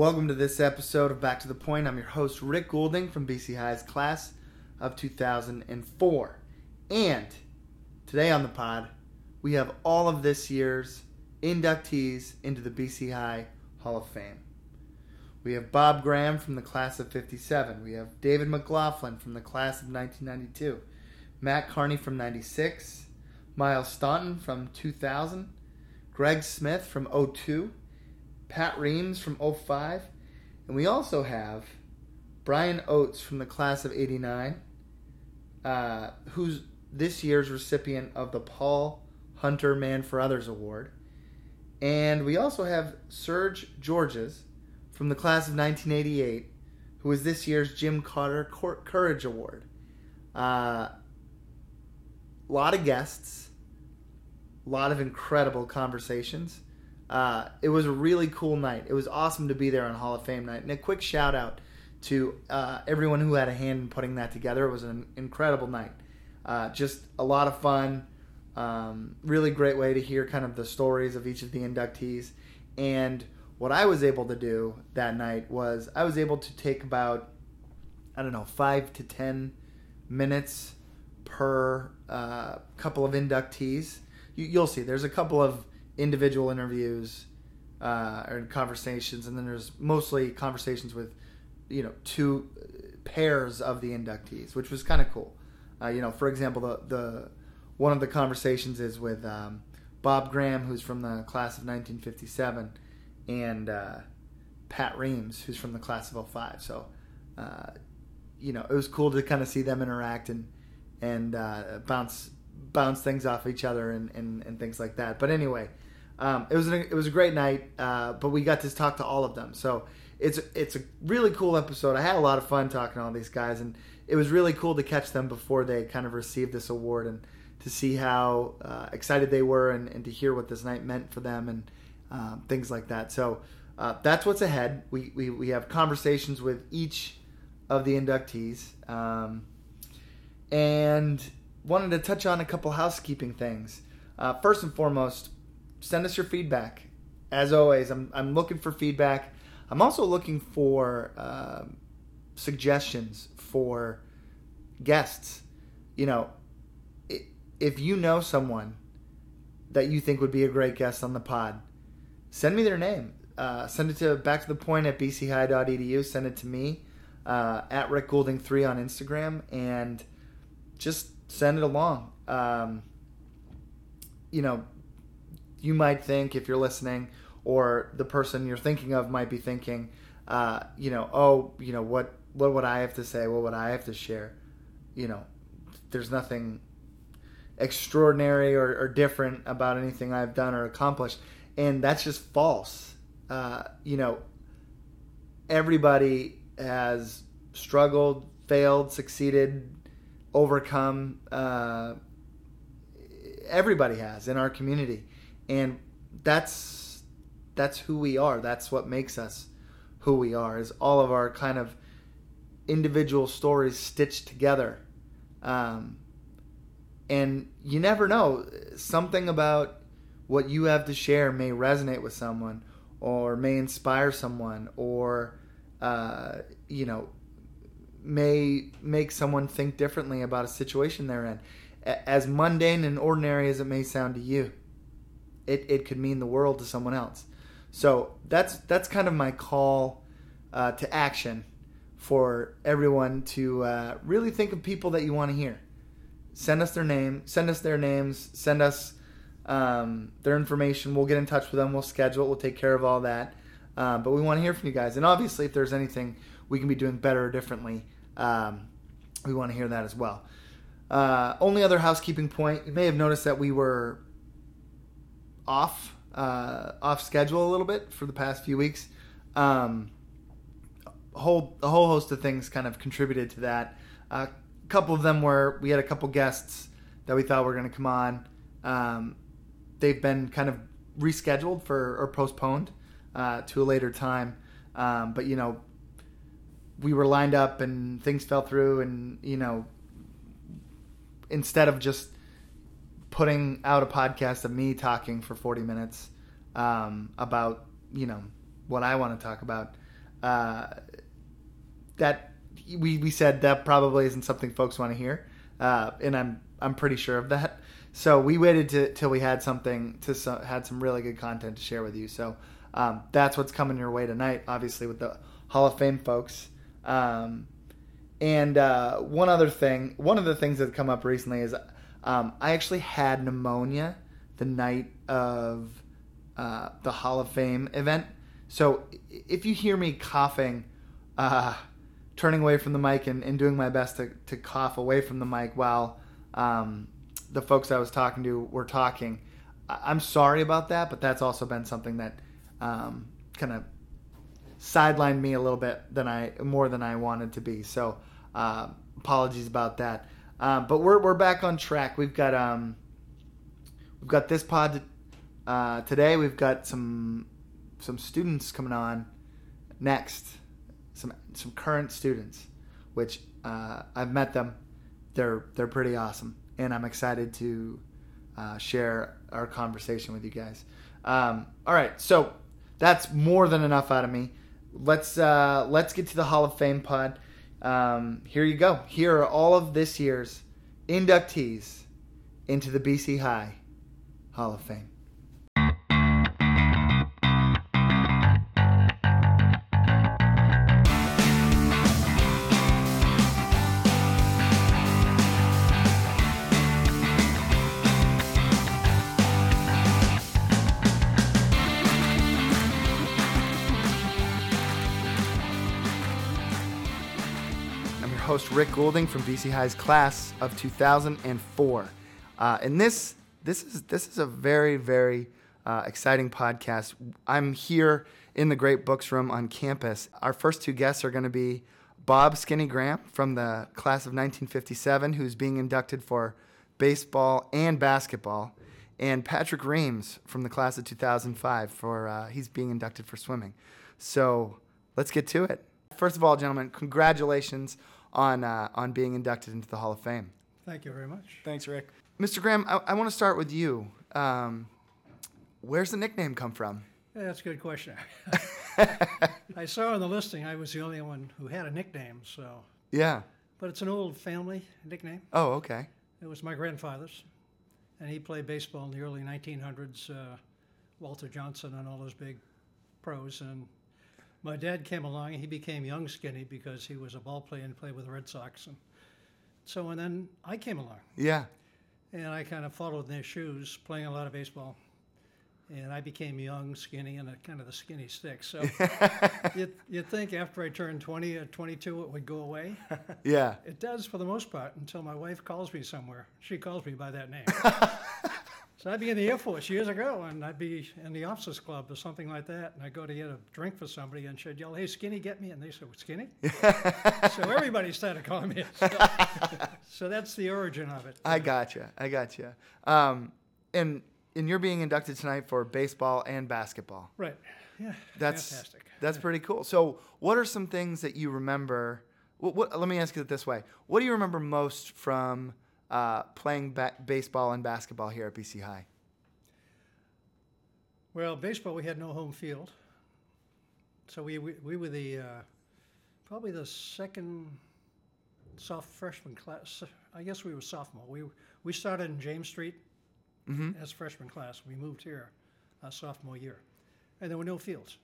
Welcome to this episode of Back to the Point. I'm your host, Rick Goulding from BC High's class of 2004. And today on the pod, we have all of this year's inductees into the BC High Hall of Fame. We have Bob Graham from the class of 57. We have David McLaughlin from the class of 1992. Matt Carney from 96. Miles Staunton from 2000. Greg Smith from 02. Pat Reams from 05. And we also have Brian Oates from the class of 89, uh, who's this year's recipient of the Paul Hunter Man for Others Award. And we also have Serge Georges from the class of 1988, who is this year's Jim Cotter Courage Award. A uh, lot of guests, a lot of incredible conversations. Uh, it was a really cool night. It was awesome to be there on Hall of Fame night. And a quick shout out to uh, everyone who had a hand in putting that together. It was an incredible night. Uh, just a lot of fun. Um, really great way to hear kind of the stories of each of the inductees. And what I was able to do that night was I was able to take about, I don't know, five to 10 minutes per uh, couple of inductees. You, will see there's a couple of individual interviews uh, or conversations, and then there's mostly conversations with you know two pairs of the inductees, which was kind of cool. Uh, you know, for example, the the one of the conversations is with um, Bob Graham, who's from the class of 1957, and uh, Pat Reams, who's from the class of 05. So, uh, you know, it was cool to kind of see them interact and and uh, bounce bounce things off each other and, and, and things like that. But anyway, um, it was an, it was a great night, uh, but we got to talk to all of them. So it's it's a really cool episode. I had a lot of fun talking to all these guys, and it was really cool to catch them before they kind of received this award and to see how uh, excited they were and, and, to hear what this night meant for them and um, things like that. So uh, that's what's ahead. We, we, we have conversations with each of the inductees. Um, and wanted to touch on a couple housekeeping things. Uh, first and foremost, send us your feedback. As always, I'm, I'm looking for feedback. I'm also looking for uh, suggestions for guests. You know, if you know someone that you think would be a great guest on the pod, send me their name. Uh, send it to back to the point at bchigh.edu. Send it to me uh, at Rick Goulding 3 on Instagram and just send it along. Um, you know, you might think if you're listening, or the person you're thinking of might be thinking, uh, you know, oh, you know, what what would I have to say? What would I have to share? You know, there's nothing extraordinary or, or different about anything I've done or accomplished, and that's just false. Uh, you know, everybody has struggled, failed, succeeded, overcome. Uh, everybody has in our community, and that's that's who we are. That's what makes us who we are. Is all of our kind of individual stories stitched together. Um, and you never know something about what you have to share may resonate with someone or may inspire someone or uh, you know may make someone think differently about a situation they're in. As mundane and ordinary as it may sound to you, it, it could mean the world to someone else. So that's that's kind of my call uh, to action for everyone to uh, really think of people that you want to hear. Send us their name, send us their names, send us um, their information. We'll get in touch with them. We'll schedule it. We'll take care of all that. Um, but we want to hear from you guys. And obviously, if there's anything we can be doing better or differently, um, we want to hear that as well. Uh, only other housekeeping point you may have noticed that we were off uh, off schedule a little bit for the past few weeks. Um, whole a whole host of things kind of contributed to that. Uh, a couple of them were we had a couple guests that we thought were going to come on. Um, they've been kind of rescheduled for or postponed uh, to a later time. Um, but you know, we were lined up and things fell through, and you know, instead of just putting out a podcast of me talking for 40 minutes um, about you know what I want to talk about, uh, that we we said that probably isn't something folks want to hear, uh, and I'm I'm pretty sure of that. So we waited to, till we had something to so, had some really good content to share with you. So um, that's what's coming your way tonight, obviously with the Hall of Fame folks. Um, and uh, one other thing, one of the things that come up recently is um, I actually had pneumonia the night of uh, the Hall of Fame event. So if you hear me coughing, uh, turning away from the mic and, and doing my best to, to cough away from the mic while um, the folks I was talking to were talking. I'm sorry about that, but that's also been something that um, kind of sidelined me a little bit than I more than I wanted to be. So uh, apologies about that. Um, but we're we're back on track. We've got um, we've got this pod uh, today. We've got some some students coming on next. Some some current students, which uh, I've met them. They're they're pretty awesome and I'm excited to uh, share our conversation with you guys. Um, all right, so that's more than enough out of me. Let's uh, let's get to the Hall of Fame pod. Um, here you go. Here are all of this year's inductees into the BC High Hall of Fame. Rick Goulding from BC High's class of 2004. Uh, and this this is this is a very very uh, exciting podcast. I'm here in the Great Books Room on campus. Our first two guests are going to be Bob Skinny Graham from the class of 1957, who's being inducted for baseball and basketball, and Patrick Reams from the class of 2005 for uh, he's being inducted for swimming. So let's get to it. First of all, gentlemen, congratulations on uh, on being inducted into the Hall of Fame. Thank you very much. Thanks, Rick. Mr. Graham, I, I want to start with you. Um, where's the nickname come from? Yeah, that's a good question. I saw in the listing I was the only one who had a nickname, so. Yeah. But it's an old family nickname. Oh, okay. It was my grandfather's, and he played baseball in the early 1900s. Uh, Walter Johnson and all those big pros, and my dad came along and he became young skinny because he was a ball player and played with the Red Sox. And so, and then I came along. Yeah. And I kind of followed in their shoes, playing a lot of baseball. And I became young, skinny, and a kind of the skinny stick. So you'd, you'd think after I turned 20 or 22 it would go away. yeah. It does for the most part until my wife calls me somewhere. She calls me by that name. So I'd be in the Air Force years ago, and I'd be in the officers club or something like that, and I'd go to get a drink for somebody, and she'd yell, "Hey, Skinny, get me!" And they said, "Skinny?" so everybody started calling me. So, so, that's the origin of it. I gotcha. I gotcha. Um, and and you're being inducted tonight for baseball and basketball. Right. Yeah. That's fantastic. That's pretty cool. So, what are some things that you remember? What, what, let me ask it this way: What do you remember most from? Uh, playing ba- baseball and basketball here at BC High? Well, baseball, we had no home field. So we, we, we were the, uh, probably the second soft freshman class. I guess we were sophomore. We, we started in James Street mm-hmm. as freshman class. We moved here uh, sophomore year. And there were no fields.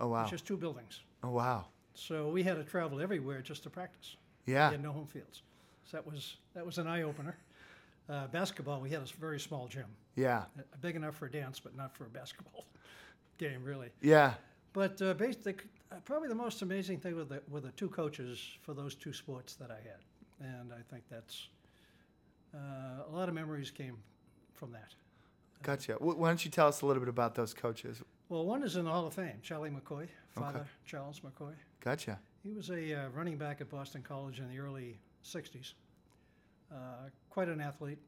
Oh, wow. Just two buildings. Oh, wow. So we had to travel everywhere just to practice. Yeah. We had no home fields. So that was that was an eye opener. Uh, basketball, we had a very small gym. Yeah. big enough for a dance, but not for a basketball game, really. Yeah. But uh, the, uh, probably the most amazing thing with the, with the two coaches for those two sports that I had, and I think that's uh, a lot of memories came from that. Gotcha. Why don't you tell us a little bit about those coaches? Well, one is in the Hall of Fame, Charlie McCoy, Father okay. Charles McCoy. Gotcha. He was a uh, running back at Boston College in the early 60s. Uh, quite an athlete.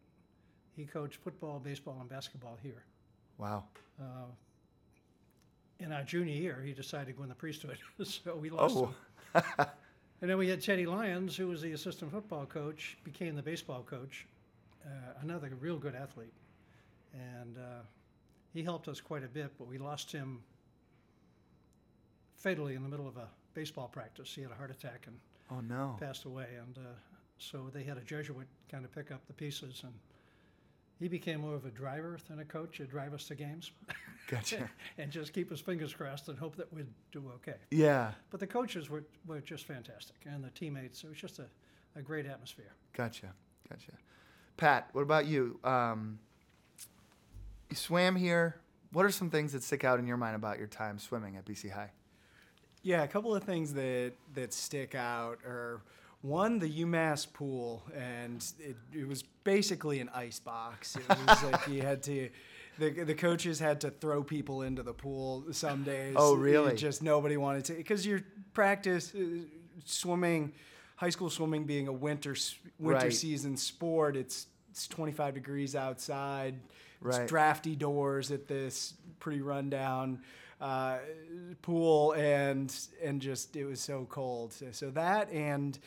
He coached football, baseball, and basketball here. Wow. Uh, in our junior year, he decided to go in the priesthood, so we lost oh. him. and then we had Teddy Lyons, who was the assistant football coach, became the baseball coach, uh, another real good athlete. And uh, he helped us quite a bit, but we lost him fatally in the middle of a baseball practice. He had a heart attack and Oh no. passed away. And uh, so they had a Jesuit kind of pick up the pieces. And he became more of a driver than a coach. He'd drive us to games Gotcha. and just keep his fingers crossed and hope that we'd do okay. yeah. But the coaches were, were just fantastic. And the teammates, it was just a, a great atmosphere. Gotcha. Gotcha. Pat, what about you? Um, you swam here. What are some things that stick out in your mind about your time swimming at BC High? Yeah, a couple of things that that stick out are one the UMass pool, and it, it was basically an ice box. It was like you had to. The, the coaches had to throw people into the pool some days. Oh, really? just nobody wanted to because your practice uh, swimming, high school swimming being a winter winter Right. season sport. It's it's 25 degrees outside. Right. It's drafty doors at this pretty rundown uh, pool, and and just it was so cold. So, so that and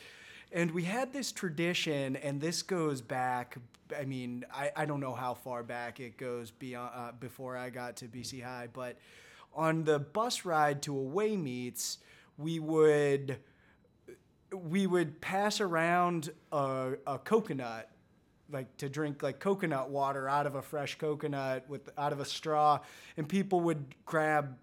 and we had this tradition, and this goes back. I mean, I, I don't know how far back it goes beyond uh, before I got to BC High, but on the bus ride to away meets, we would we would pass around a, a coconut like to drink like coconut water out of a fresh coconut with out of a straw and people would grab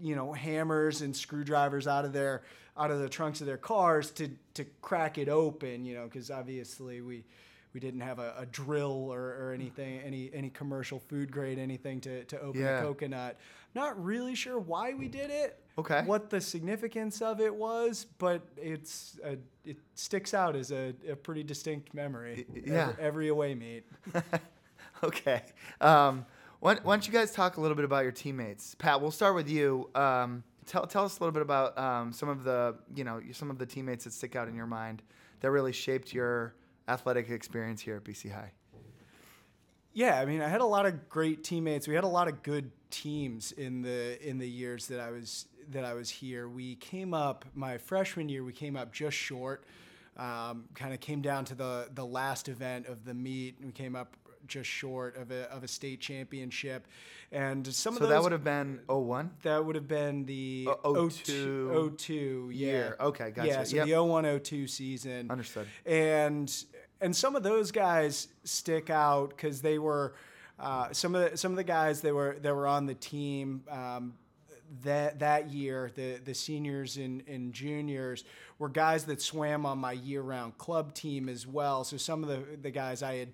you know hammers and screwdrivers out of their out of the trunks of their cars to to crack it open you know because obviously we we didn't have a, a drill or, or anything any any commercial food grade anything to, to open Yeah. a coconut not really sure why we did it Okay. what the significance of it was, but it's a, it sticks out as a, a pretty distinct memory. Yeah. every, every away meet. okay. Um, why, why don't you guys talk a little bit about your teammates? Pat, we'll start with you. Um, tell, tell us a little bit about um, some of the you know some of the teammates that stick out in your mind that really shaped your athletic experience here at BC High. Yeah, I mean, I had a lot of great teammates. We had a lot of good teams in the in the years that I was that I was here. We came up my freshman year. We came up just short. Um, kind of came down to the the last event of the meet. We came up just short of a of a state championship, and some So of those that would have been 01? That would have been the O- 02, 02 yeah. year. Okay, gotcha. Yeah, so Yep. the 01 02 season. Understood. And and some of those guys stick out because they were uh, some of the, some of the guys that were that were on the team um, that that year, the the seniors and, and juniors were guys that swam on my year round club team as well. So some of the the guys I had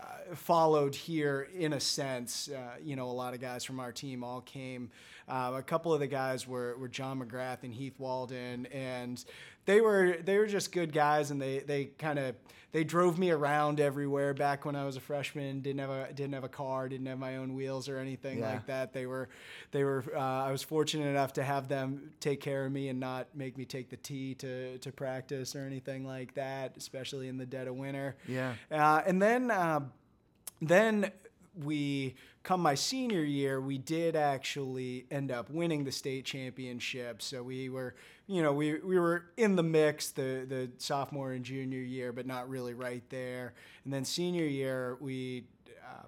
uh, followed here in a sense. Uh, you know, a lot of guys from our team all came. Uh, a couple of the guys were, were John McGrath and Heath Walden, and they were they were just good guys, and they they kind of they drove me around everywhere back when I was a freshman. Didn't have a didn't have a car, didn't have my own wheels or anything Yeah. like that. They were they were. Uh, I was fortunate enough to have them take care of me and not make me take the T to to practice or anything like that, especially in the dead of winter. Yeah. Uh, and then um, then we come my senior year, we did actually end up winning the state championship. So we were, you know, we, we were in the mix the the sophomore and junior year, but not really right there. And then senior year, we. Uh,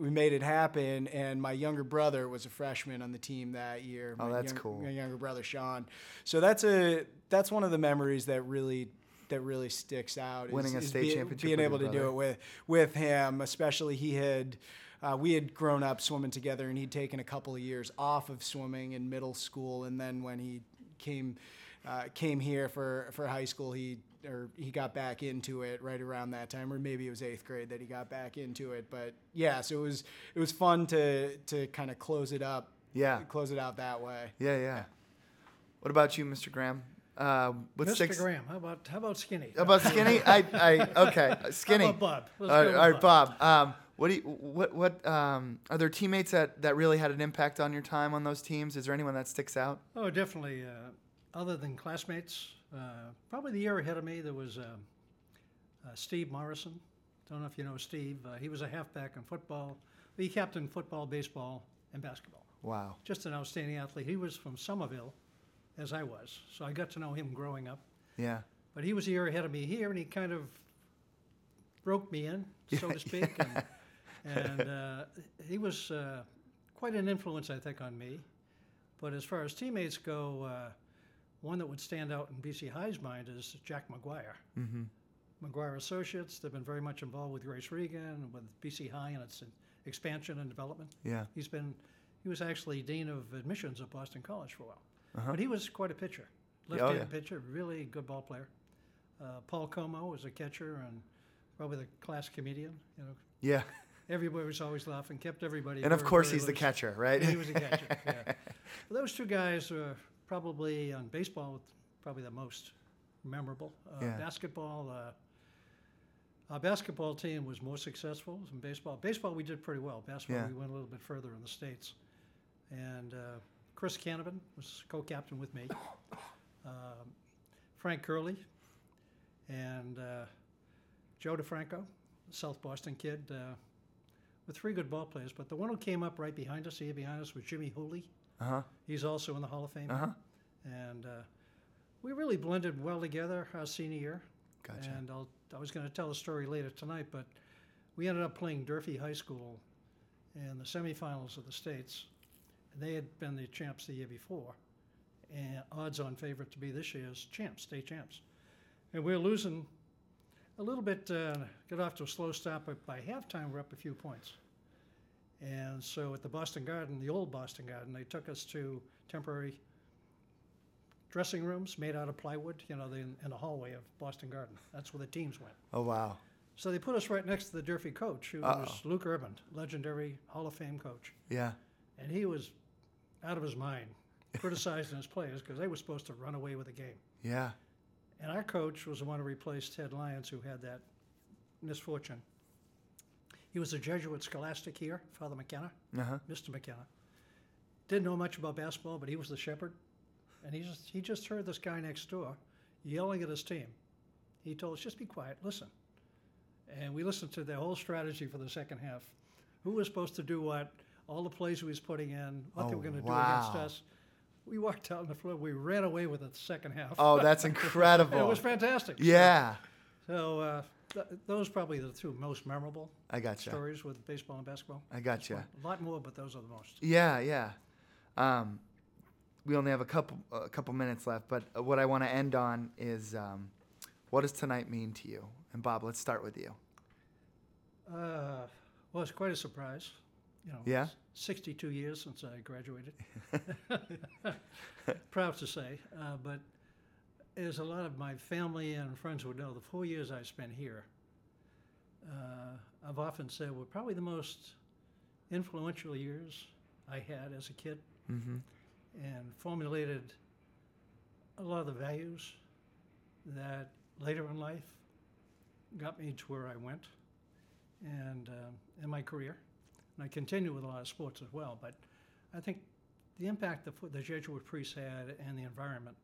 we made it happen, and my younger brother was a freshman on the team that year. Oh, My that's young- cool. My younger brother Sean. So that's a that's one of the memories that really that really sticks out. is- Winning a is state be- championship being able to do it with with him, especially he had. Uh, we had grown up swimming together, and he'd taken a couple of years off of swimming in middle school, and then when he came uh, came here for, for high school, he or he got back into it right around that time, or maybe it was eighth grade that he got back into it. But yeah, so it was it was fun to to kind of close it up, Yeah. close it out that way. Yeah, yeah. What about you, Mr. Graham? Uh, what Mr. sticks? Graham, how about how about Skinny? About skinny? I, I, okay, skinny. How about Bob? Let's all go all right, Bob. Um, what do you, what, what, um, are there teammates that, that really had an impact on your time on those teams? Is there anyone that sticks out? Oh, definitely. Uh, other than classmates, uh, probably the year ahead of me, there was um, uh, Steve Morrison. Don't know if you know Steve. Uh, he was a halfback in football. He captained football, baseball, and basketball. Wow. Just an outstanding athlete. He was from Somerville, as I was, so I got to know him growing up. Yeah. But he was a year ahead of me here, and he kind of broke me in, so Yeah, to speak. And, and uh, he was uh, quite an influence, I think, on me. But as far as teammates go, uh, one that would stand out in BC High's mind is Jack McGuire. Mm-hmm. McGuire Associates, they've been very much involved with Grace Regan, with BC High and its expansion and development. Yeah. He's been, he was actually Dean of Admissions at Boston College for a while. Uh-huh. But he was quite a pitcher. Oh, Left-handed yeah. pitcher, really good ball player. Uh, Paul Como was a catcher and probably the class comedian. You know, Yeah. everybody was always laughing, kept everybody. And of course, he's the catcher, right? He was a catcher. yeah. Well, those two guys are probably on baseball, probably the most memorable. Uh, Yeah. Basketball. Uh, our basketball team was more successful than baseball. Baseball, we did pretty well. Basketball, Yeah. we went a little bit further in the states. And uh, Chris Canavan was co-captain with me. Um, Frank Curley and uh, Joe DeFranco, South Boston kid, uh, with three good ball players. But the one who came up right behind us, here behind us, was Jimmy Hooley. Uh huh. He's also in the Hall of Fame. Uh huh. And uh, we really blended well together our senior year. Gotcha. And I'll, I was going to tell the story later tonight, but we ended up playing Durfee High School in the semifinals of the states. And they had been the champs the year before, and odds-on favorite to be this year's champs, state champs. And we were losing a little bit, uh, got off to a slow start, but by halftime we're up a few points. And so at the Boston Garden, the old Boston Garden, they took us to temporary dressing rooms made out of plywood, you know, the, in the hallway of Boston Garden. That's where the teams went. Oh wow. So they put us right next to the Durfee coach, who Uh-oh. was Luke Urban, legendary Hall of Fame coach. Yeah. And he was out of his mind, criticizing his players because they were supposed to run away with the game. Yeah. And our coach was the one who replaced Ted Lyons, who had that misfortune. He was a Jesuit scholastic here, Father McKenna, Uh huh. Mr. McKenna. Didn't know much about basketball, but he was the shepherd. And he just, he just heard this guy next door yelling at his team. He told us, just be quiet, listen. And we listened to their whole strategy for the second half. Who was supposed to do what, all the plays he was putting in, what they Oh, were going to do against us. We walked out on the floor. We ran away with it the second half. Oh, that's incredible. it was fantastic. Yeah. So, uh, th- those are probably the two most memorable I gotcha. stories with baseball and basketball. I got gotcha. A lot more, but those are the most. Yeah, yeah. Um, we only have a couple a couple minutes left, but uh, what I want to end on is um, what does tonight mean to you? And Bob, let's start with you. Uh, well, it's quite a surprise. You know, Yeah? 62 years since I graduated. Proud to say, uh, but as a lot of my family and friends would know, the four years I spent here, uh, I've often said were probably the most influential years I had as a kid, Mm-hmm. and formulated a lot of the values that later in life got me to where I went and um, in my career. And I continue with a lot of sports as well, but I think the impact the, the Jesuit priests had and the environment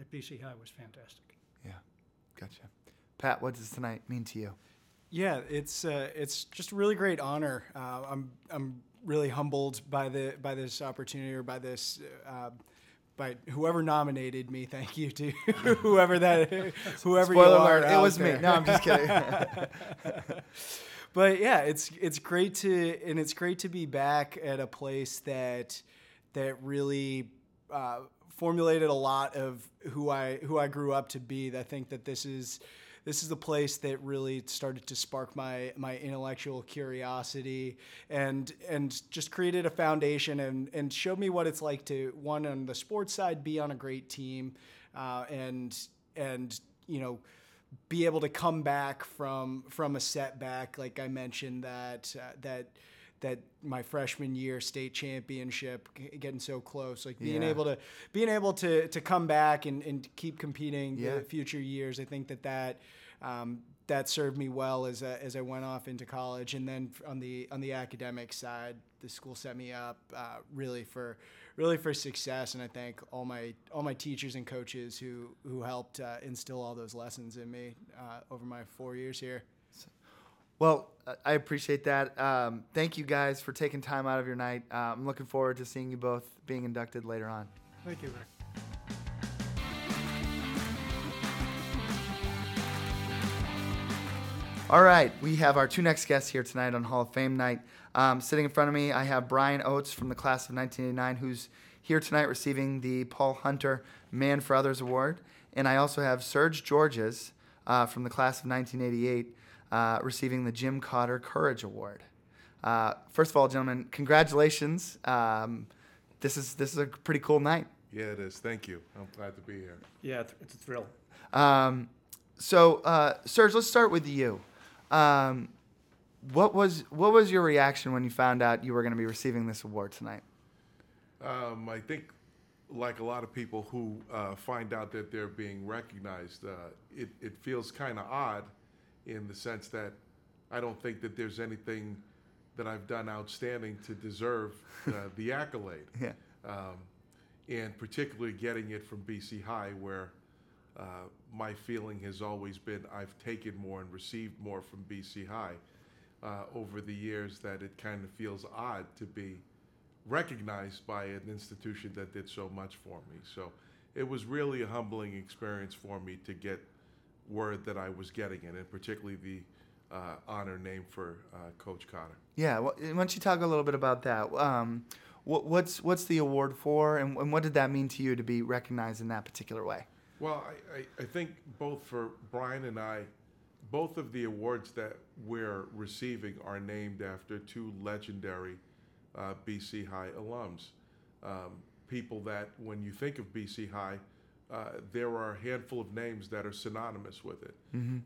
at BC High was fantastic. Yeah, gotcha. Pat, what does tonight mean to you? Yeah, it's uh, it's just a really great honor. Uh, I'm I'm really humbled by the by this opportunity or by this uh, by whoever nominated me. Thank you to whoever that whoever you Spoiler are. alert, it out was me. No, I'm just kidding. but yeah, it's it's great to and it's great to be back at a place that that really uh, formulated a lot of who I who I grew up to be. I think that this is this is the place that really started to spark my my intellectual curiosity and and just created a foundation and and showed me what it's like to one on the sports side be on a great team uh, and and you know be able to come back from from a setback like I mentioned that uh, that that my freshman year state championship getting so close like being Yeah. able to being able to to come back and, and keep competing Yeah. the future years I think that that um, that served me well as I, as I went off into college and then on the on the academic side the school set me up uh, really for really for success and I thank all my all my teachers and coaches who who helped uh, instill all those lessons in me uh, over my four years here. Well, I appreciate that. Um, thank you guys for taking time out of your night. Uh, I'm looking forward to seeing you both being inducted later on. Thank you, Rick. All right, we have our two next guests here tonight on Hall of Fame night. Um, sitting in front of me, I have Brian Oates from the class of 1989, who's here tonight receiving the Paul Hunter Man for Others Award. And I also have Serge Georges uh, from the class of 1988 uh, receiving the Jim Cotter Courage Award. Uh, first of all, gentlemen, congratulations. Um, this is this is a pretty cool night. Yeah, it is. Thank you. I'm glad to be here. Yeah, it's- it's a thrill. Um, so, uh, Serge, let's start with you. Um, what was what was your reaction when you found out you were going to be receiving this award tonight? Um, I think, like a lot of people who uh, find out that they're being recognized, uh, it, it feels kind of odd in the sense that I don't think that there's anything that I've done outstanding to deserve uh, the accolade. Yeah. um, and particularly getting it from BC High, where uh, my feeling has always been I've taken more and received more from BC High uh, over the years that it kind of feels odd to be recognized by an institution that did so much for me. So it was really a humbling experience for me to get word that I was getting it, and particularly the uh, honor name for uh, Coach Connor. Yeah. Well, why don't you talk a little bit about that? Um, what, what's what's the award for, and, and what did that mean to you to be recognized in that particular way? Well, I, I, I think both for Brian and I, both of the awards that we're receiving are named after two legendary uh, BC High alums. Um, people that, when you think of BC High, uh, there are a handful of names that are synonymous with it.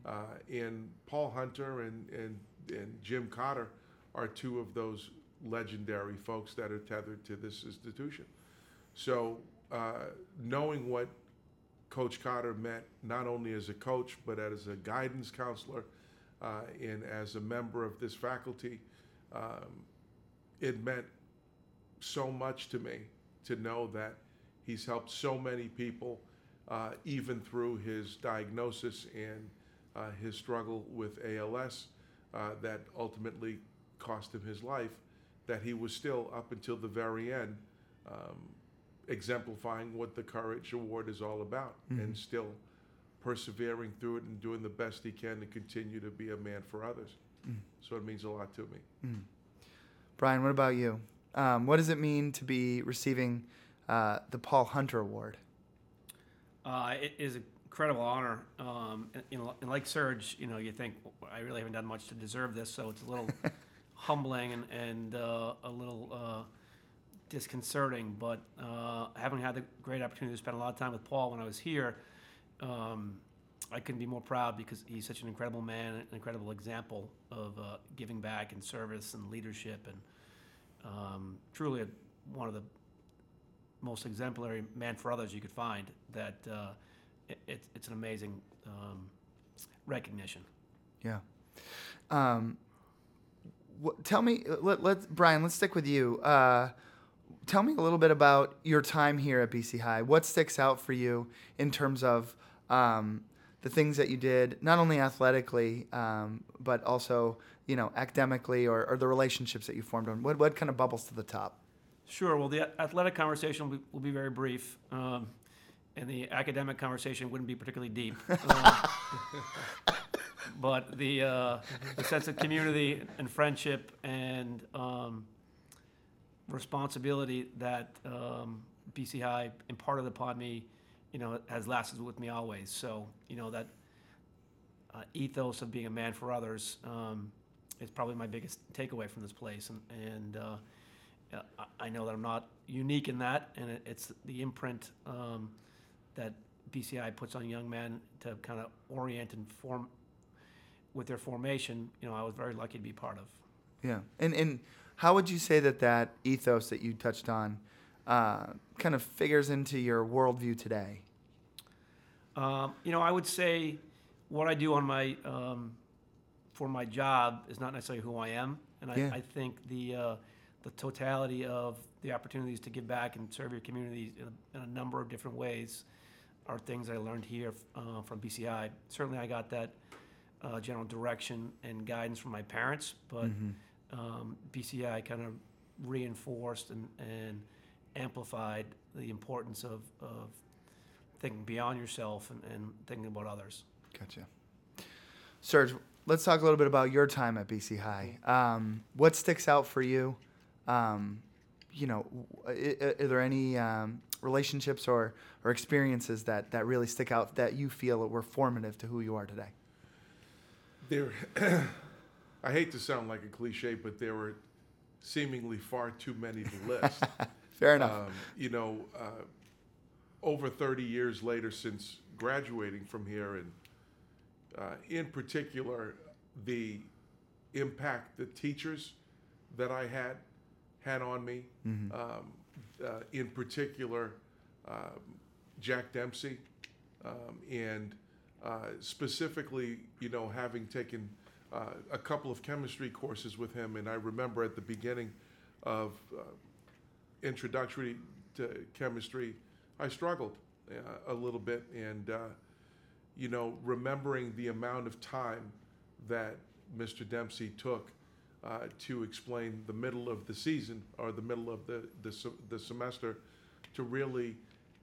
Uh, and Paul Hunter and, and, and Jim Cotter are two of those legendary folks that are tethered to this institution. So, uh, knowing what Coach Cotter meant not only as a coach, but as a guidance counselor uh, and as a member of this faculty. Um, it meant so much to me to know that he's helped so many people, uh, even through his diagnosis and uh, his struggle with ALS, uh, that ultimately cost him his life, that he was still, up until the very end, um, exemplifying what the Courage Award is all about and still persevering through it and doing the best he can to continue to be a man for others. So it means a lot to me. Brian, what about you? Um, what does it mean to be receiving uh, the Paul Hunter Award? Uh, it is an incredible honor. Um, and, you know, and like Serge, you know, you think I really haven't done much to deserve this, so it's a little humbling and, and uh, a little uh, disconcerting. But uh, having had the great opportunity to spend a lot of time with Paul when I was here, um, I couldn't be more proud because he's such an incredible man, an incredible example of uh, giving back and service and leadership, and um, truly a, one of the most exemplary man for others you could find. That uh, it, it's it's an amazing um, recognition. Yeah. Um, wh- tell me, let, let Brian. Let's stick with you. Uh, tell me a little bit about your time here at BC High. What sticks out for you in terms of um, the things that you did, not only athletically, um, but also you know academically, or, or the relationships that you formed. On what what kind of bubbles to the top? Sure. Well, the athletic conversation will be, will be very brief, um, and the academic conversation wouldn't be particularly deep. Um, but the, uh, the sense of community and friendship and um, responsibility that um, BC High imparted upon me, you know, has lasted with me always. So, you know, that uh, ethos of being a man for others um, is probably my biggest takeaway from this place. And, and uh, I- I know that I'm not unique in that, and it, it's the imprint um, that BCI puts on young men to kind of orient and form with their formation. You know, I was very lucky to be part of. Yeah. And and how would you say that that ethos that you touched on uh, kind of figures into your worldview today? Um, you know, I would say what I do on my um, for my job is not necessarily who I am, and I, Yeah. I think the uh, the totality of the opportunities to give back and serve your community in a, in a number of different ways are things I learned here uh, from BCI. Certainly, I got that uh, general direction and guidance from my parents, but um, BCI kind of reinforced and, and amplified the importance of, of thinking beyond yourself and, and thinking about others. Gotcha. Serge, let's talk a little bit about your time at BC High. Um, what sticks out for you? Um, you know, i- i- are there any um, relationships or, or experiences that, that really stick out that you feel were formative to who you are today? There, I hate to sound like a cliche, but there were seemingly far too many to list. Fair enough. Um, you know, uh, over 30 years later since graduating from here, and uh, in particular, the impact the teachers that I had had on me. Um, uh, in particular, um, Jack Dempsey, um, and uh, specifically, you know, having taken uh, a couple of chemistry courses with him, and I remember at the beginning of uh, introductory to chemistry, I struggled uh, a little bit, and uh, you know, remembering the amount of time that Mr. Dempsey took uh, to explain the middle of the season or the middle of the the, the semester to really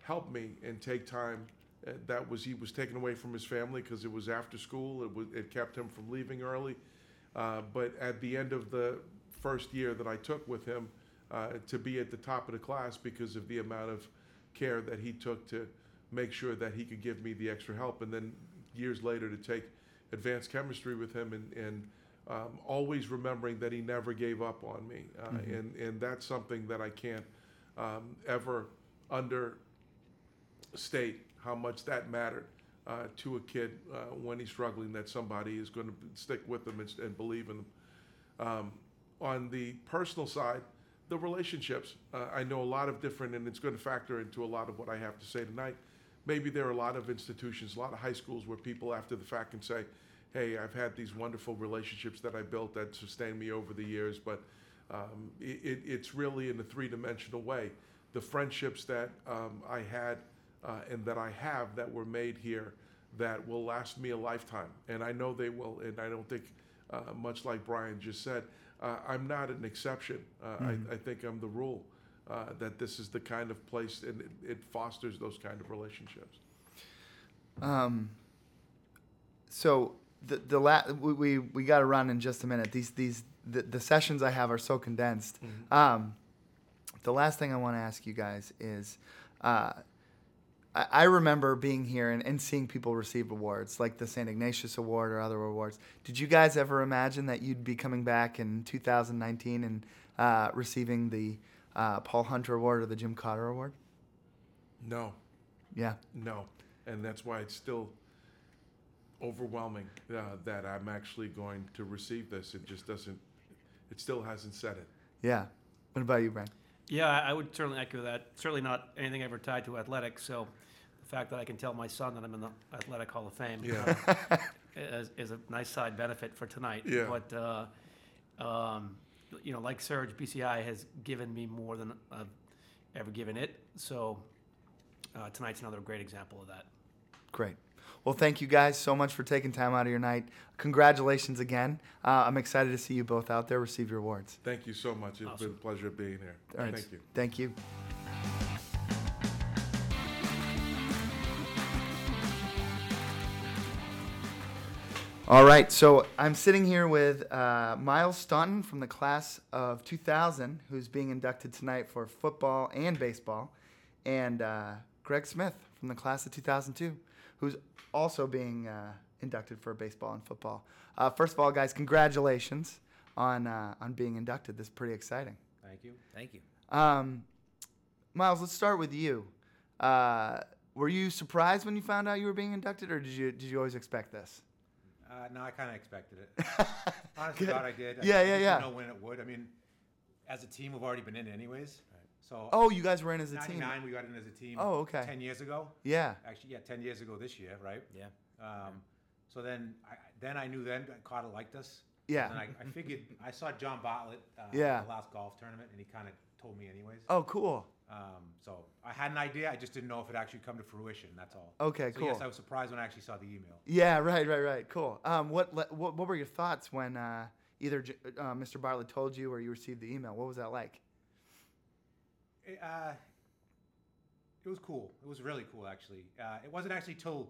help me and take time. Uh, that was he was taken away from his family because it was after school. It was it kept him from leaving early. Uh, but at the end of the first year that I took with him, uh, to be at the top of the class because of the amount of care that he took to make sure that he could give me the extra help, and then years later to take advanced chemistry with him and, and um, always remembering that he never gave up on me, uh, and and that's something that I can't um, ever understate how much that mattered uh, to a kid uh, when he's struggling. That somebody is going to stick with them and, and believe in them. Um, on the personal side, the relationships. Uh, I know a lot of different, and it's going to factor into a lot of what I have to say tonight. Maybe there are a lot of institutions, a lot of high schools where people after the fact can say, hey, I've had these wonderful relationships that I built that sustained me over the years, but um, it, it, it's really in a three dimensional way. The friendships that um, I had uh, and that I have that were made here that will last me a lifetime, and I know they will, and I don't think, uh, much like Brian just said, uh, I'm not an exception. Uh, I, I think I'm the rule. Uh, that this is the kind of place, and it, it fosters those kind of relationships. Um, so the the la- we we, we got to run in just a minute. These these the, the sessions I have are so condensed. Um, the last thing I want to ask you guys is, uh, I, I remember being here and, and seeing people receive awards like the St. Ignatius Award or other awards. Did you guys ever imagine that you'd be coming back in 2019 and uh, receiving the uh, Paul Hunter Award or the Jim Cotter Award? No, Yeah. no, and that's why it's still overwhelming uh, that I'm actually going to receive this. It just doesn't. It still hasn't said it. Yeah. What about you, Brian? Yeah, I I would certainly echo that. Certainly not anything ever tied to athletics. So the fact that I can tell my son that I'm in the Athletic Hall of Fame Yeah. uh, is, is a nice side benefit for tonight. Yeah. But, uh, um, you know, like Serge, BCI has given me more than I've ever given it. So uh, tonight's another great example of that. Great. Well, thank you guys so much for taking time out of your night. Congratulations again. Uh, I'm excited to see you both out there receive your awards. Thank you so much. It's been a pleasure being here. All right. Thank you. Thank you. All right, so I'm sitting here with uh, Miles Staunton from the class of 2000, who's being inducted tonight for football and baseball, and uh, Greg Smith from the class of 2002, who's also being uh, inducted for baseball and football. Uh, first of all, guys, congratulations on uh, on being inducted. This is pretty exciting. Thank you. Thank you. Um, Miles, let's start with you. Uh, were you surprised when you found out you were being inducted, or did you did you always expect this? Uh, no, I kind of expected it. Honestly, Good. God, I did. I Yeah, yeah, yeah. Know when it would. I mean, as a team, we've already been in anyways. So Oh, you guys were in as a team. '99, we got in as a team. Oh, okay. Ten years ago, Yeah, actually, yeah, ten years ago this year, right? Yeah. Um, so then, I, then I knew then Carter liked us. yeah. And I, I figured I saw John Bartlett uh, Yeah. at the last golf tournament, and he kind of told me anyways. Oh, cool. Um, so I had an idea. I just didn't know if it actually come to fruition. That's all. Okay, So cool. yes, I was surprised when I actually saw the email. Yeah, right, right, right. Cool. Um, what what, what were your thoughts when uh, either uh, Mr. Bartlett told you or you received the email? What was that like? It, uh, it was cool. It was really cool, actually. Uh, it wasn't actually till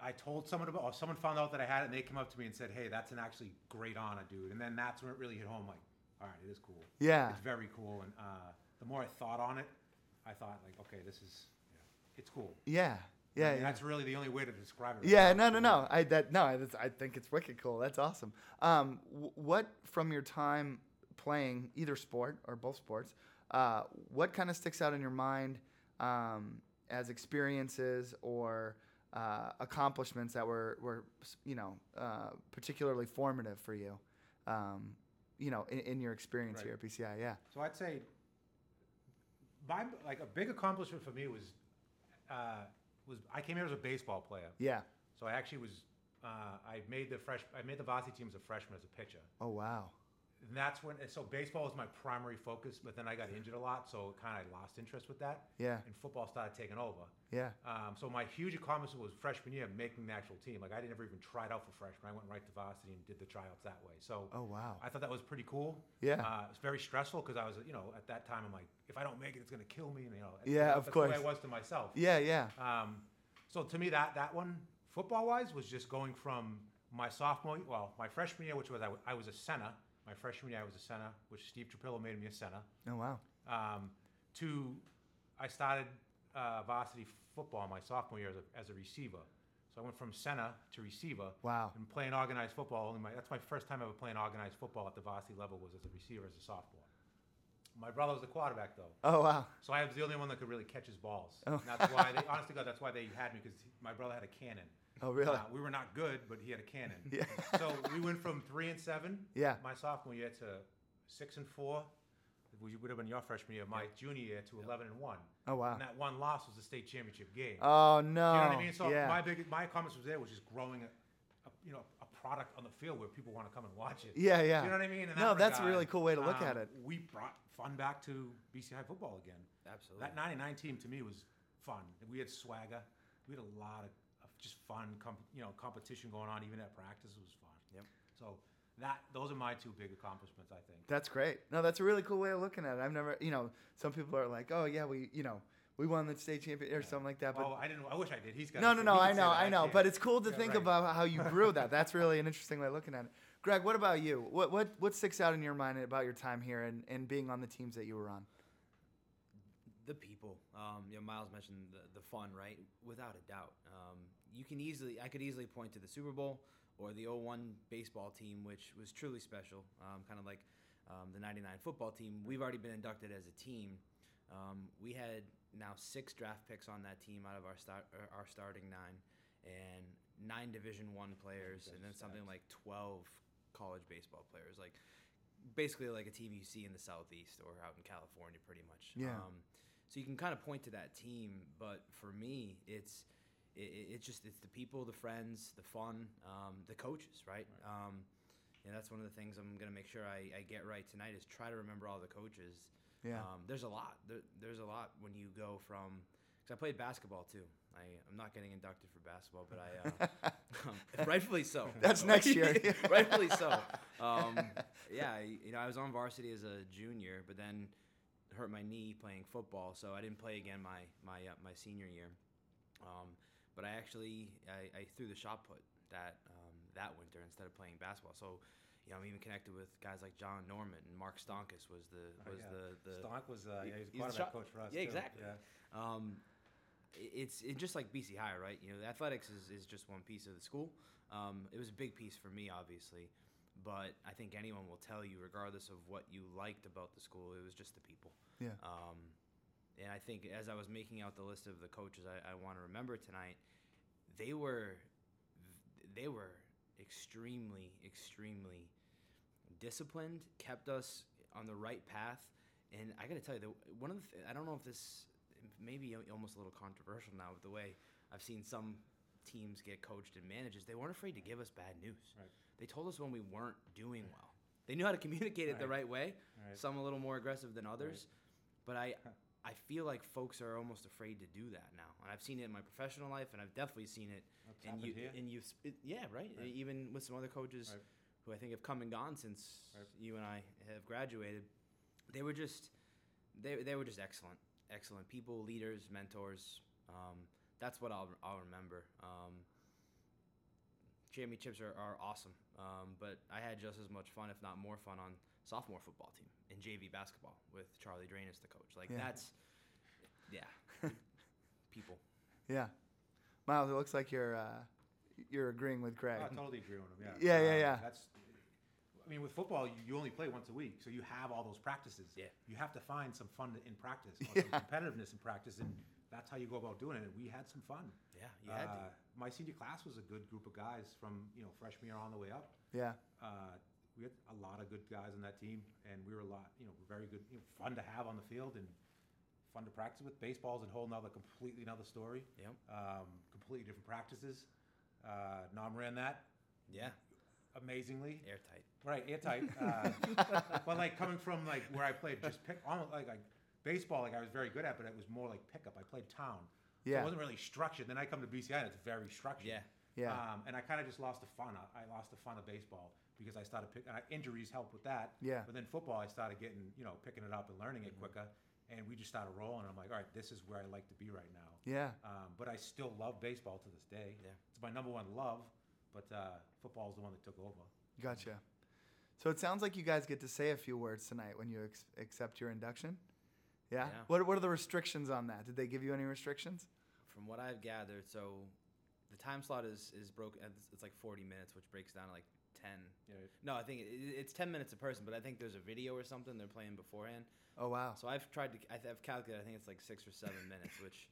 I told someone about, or someone found out that I had it, and they came up to me and said, "Hey, that's an actually great honor, dude." And then that's when it really hit home. Like, all right, it is cool. Yeah. It's very cool. And uh, the more I thought on it, I thought like, okay, this is, it's cool. Yeah. Yeah. And yeah. that's really the only way to describe it. right Yeah, now. no, no, no. I that no, I, I think it's wicked cool. That's awesome. Um, wh- what from your time playing either sport or both sports, uh, what kind of sticks out in your mind um, as experiences or uh, accomplishments that were were you know uh, particularly formative for you, um, you know, in, in your experience Right. here at BC High? Yeah. So I'd say, my like a big accomplishment for me was, uh, was I came here as a baseball player. Yeah. So I actually was, uh, I made the fresh, I made the varsity team as a freshman as a pitcher. Oh wow. And that's when, so baseball was my primary focus, but then I got injured a lot, so kind of lost interest with that. Yeah. And football started taking over. Yeah. Um, so my huge accomplishment was freshman year making the actual team. Like I didn't ever even try it out for freshman. I went right to varsity and did the tryouts that way. So Oh wow. I thought that was pretty cool. Yeah. Uh, it's very stressful because I was, you know, at that time I'm like, if I don't make it, it's gonna kill me. And, you know, Yeah, that's of the course. way I was to myself. Yeah. Yeah. Um, so to me, that that one, football wise, was just going from my sophomore, well, my freshman year, which was I, I was a center. My freshman year, I was a center, which Steve Trapillo made me a center. Oh wow. Um, to I started uh, varsity football my sophomore year as a, as a receiver. So I went from center to receiver. Wow. And playing organized football. Only my that's my first time ever playing organized football at the varsity level was as a receiver as a sophomore. My brother was the quarterback though. Oh wow. So I was the only one that could really catch his balls. Oh. And that's why they, honestly, God, that's why they had me because my brother had a cannon. Oh really? Uh, we were not good, but he had a cannon. Yeah. so we went from three and seven, Yeah. my sophomore year, to six and four, which would have been your freshman year. My junior year to eleven and one. Oh wow. And that one loss was the state championship game. Oh no. you know what I mean? So yeah. my big my comments was there was just growing a, a you know a product on the field where people want to come and watch it. Yeah, yeah. You know what I mean? In No, that that's a really cool way to look at um, it. We brought fun back to BC High football again. Absolutely. That 99 team to me was fun. We had swagger. We had a lot of, of just fun, comp, you know, competition going on. Even at practice, it was fun. Yep. So that those are my two big accomplishments. I think. That's great. No, that's a really cool way of looking at it. I've never, you know, some people are like, oh yeah, we, you know, we won the state champion or something like that. But oh, I didn't. I wish I did. He's got. no, no, no, I know. I know. can't. But it's cool to Yeah, think right. about how you grew that. That's really an interesting way of looking at it. Greg, what about you? What what what sticks out in your mind about your time here and, and being on the teams that you were on? the people. Um, you know, Miles mentioned the, the fun, right? Without a doubt. Um, you can easily, I could easily point to the Super Bowl or the 01 baseball team, which was truly special, um, kind of like um, the 99 football team. We've already been inducted as a team. Um, we had now six draft picks on that team out of our start, uh, our starting nine, and nine Division One players, and then something like 12 college baseball players. Like basically like a team you see in the southeast or out in California, pretty much. Yeah. Um, so you can kind of point to that team, but for me, it's it, it- it's just it's the people, the friends, the fun, um, the coaches, right? Um, and that's one of the things I'm gonna make sure I, I get right tonight is try to remember all the coaches. Yeah. Um, there's a lot. There, there's a lot when you go from. Because I played basketball too. I, I'm not getting inducted for basketball, but I, uh, um, rightfully so. That's next year. rightfully so. Um, yeah, I- you know, I was on varsity as a junior, but then hurt my knee playing football, so I didn't play again my my uh, my senior year. Um, but I actually I, I threw the shot put that um, that winter instead of playing basketball. So. You know, I'm even connected with guys like John Norman and Mark Stonkus was the Oh, was yeah. the, the Stonk was uh, he- yeah, he was a he's quarterback shot- coach for us. Yeah, too. exactly. Yeah. Um, it's it, just like BC High, right? You know, the athletics is, is just one piece of the school. Um, it was a big piece for me, obviously, but I think anyone will tell you, regardless of what you liked about the school, it was just the people. Yeah. Um, and I think as I was making out the list of the coaches I, I want to remember tonight, they were they were extremely, extremely disciplined, kept us on the right path. And I got to tell you, the, one of the I don't know if this maybe al- almost a little controversial now with the way I've seen some teams get coached and managed is they weren't afraid to give us bad news. Right. They told us when we weren't doing well. They knew how to communicate it the Right. right way. Right. Some a little more aggressive than others. But I I feel like folks are almost afraid to do that now. And I've seen it in my professional life and I've definitely seen it That's in you here. in you yeah, right? Right. Even with some other coaches Right. who I think have come and gone since Right. you and I have graduated. They were just they, they were just excellent, excellent people, leaders, mentors. Um, that's what I'll I'll remember. Um, championships are, are awesome, um, but I had just as much fun, if not more fun, on sophomore football team in JV basketball with Charlie Drain as the coach. Like Yeah. that's, yeah, people. Yeah. Miles, it looks like you're uh, you're agreeing with Greg. I totally agree with him. Yeah. Yeah, yeah, Uh, yeah. That's. I mean, with football, you, you only play once a week, so you have all those practices. Yeah. You have to find some fun in practice, Yeah. some competitiveness in practice, and that's how you go about doing it. And we had some fun. Yeah, you had to. My senior class was a good group of guys from you know freshman year on the way up. Yeah. Uh, we had a lot of good guys on that team, and we were a lot, you know, very good, you know, fun to have on the field and fun to practice with. Baseball's a whole another completely another story. Yep. Um, completely different practices. Uh, Nam ran that Yeah, amazingly. airtight. Right, airtight. Uh, but like coming from like where I played, just pick almost like like baseball, like I was very good at, but it was more like pickup. I played town, so Yeah. it wasn't really structured. Then I come to BC High, and it's very structured. Yeah. Yeah. Um, and I kind of just lost the fun. I, I lost the fun of baseball because I started pick. Uh, injuries helped with that. Yeah. But then football, I started getting you know picking it up and learning it quicker, and we just started rolling. I'm like, all right, this is where I like to be right now. Yeah. Um, but I still love baseball to this day. Yeah. It's my number one love, but uh, football is the one that took over. Gotcha. So it sounds like you guys get to say a few words tonight when you ex- accept your induction. Yeah? Yeah. What What are the restrictions on that? Did they give you any restrictions? From what I've gathered, so the time slot is is broken. It's, it's like 40 minutes, which breaks down to like 10. Yeah. No, I think it, it's 10 minutes a person, but I think there's a video or something they're playing beforehand. Oh wow. So I've tried to. I th- I've calculated. I think it's like six or seven minutes, which